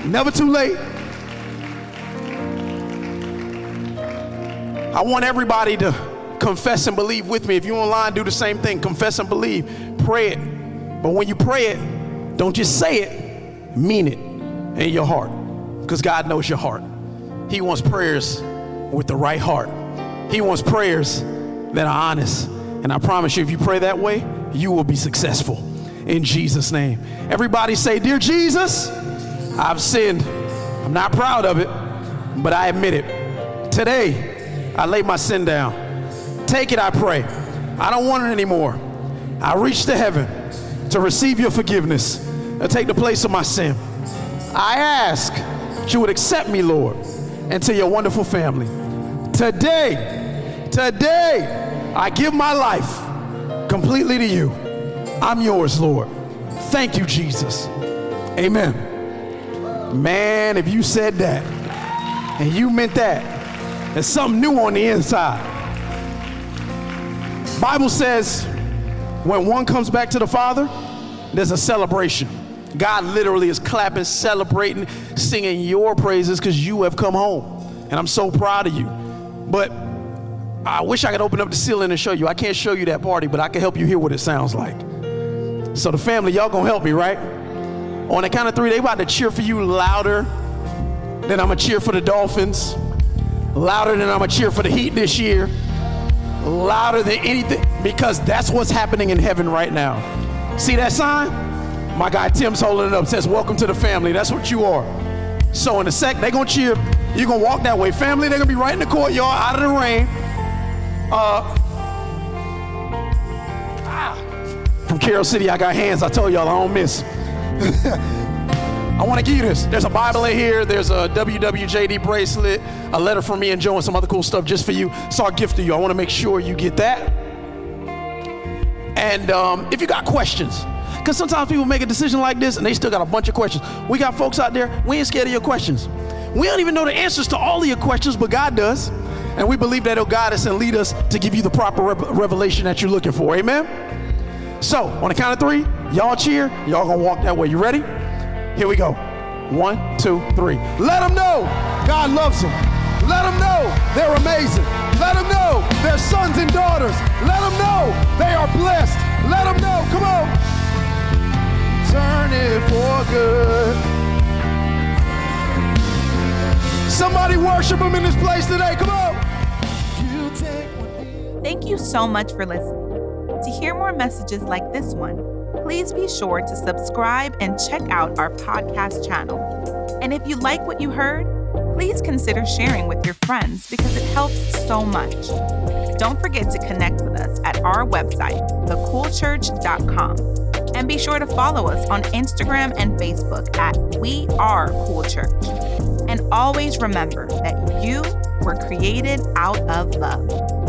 Never too late. I want everybody to confess and believe with me. If you're online, do the same thing. Confess and believe. Pray it. But when you pray it, don't just say it, mean it in your heart. Because God knows your heart. He wants prayers with the right heart. He wants prayers that are honest. And I promise you, if you pray that way, you will be successful in Jesus' name. Everybody say, Dear Jesus, I've sinned. I'm not proud of it, but I admit it. Today, I lay my sin down. Take it, I pray. I don't want it anymore. I reach to heaven to receive your forgiveness and take the place of my sin. I ask that you would accept me, Lord, into your wonderful family. Today, today, I give my life completely to you. I'm yours, Lord. Thank you, Jesus. Amen. Man, if you said that and you meant that, there's something new on the inside. Bible says when one comes back to the Father, there's a celebration. God literally is clapping, celebrating, singing your praises because you have come home. And I'm so proud of you. But I wish I could open up the ceiling and show you. I can't show you that party, but I can help you hear what it sounds like. So the family, y'all gonna help me, right? On the count of three, they about to cheer for you louder than I'm gonna cheer for the Dolphins, louder than I'm gonna cheer for the Heat this year, louder than anything, because that's what's happening in heaven right now. See that sign? My guy Tim's holding it up. Says, "Welcome to the family." That's what you are. So in a sec, they're gonna cheer. You're gonna walk that way. Family, they're gonna be right in the courtyard, out of the rain. Uh, ah, from Carol City, I got hands. I told y'all I don't miss. I want to give you this. There's a Bible in here. There's a WWJD bracelet, a letter from me and Joe, and some other cool stuff just for you. So I'll gift to you. I want to make sure you get that. And um, if you got questions, because sometimes people make a decision like this and they still got a bunch of questions. We got folks out there, we ain't scared of your questions. We don't even know the answers to all of your questions, but God does. And we believe that oh, He'll guide us and lead us to give you the proper revelation that you're looking for. Amen? So, on the count of three, y'all cheer. Y'all gonna walk that way. You ready? Here we go. One, two, three. Let them know God loves them. Let them know they're amazing. Let them know they're sons and daughters. Let them know they are blessed. Let them know. Come on. Turn it for good. Somebody worship him in this place today. Come on. Thank you so much for listening. To hear more messages like this one, please be sure to subscribe and check out our podcast channel. And if you like what you heard, please consider sharing with your friends because it helps so much. Don't forget to connect with us at our website, thecoolchurch.com. And be sure to follow us on Instagram and Facebook at We Are Cool Church. And always remember that you were created out of love.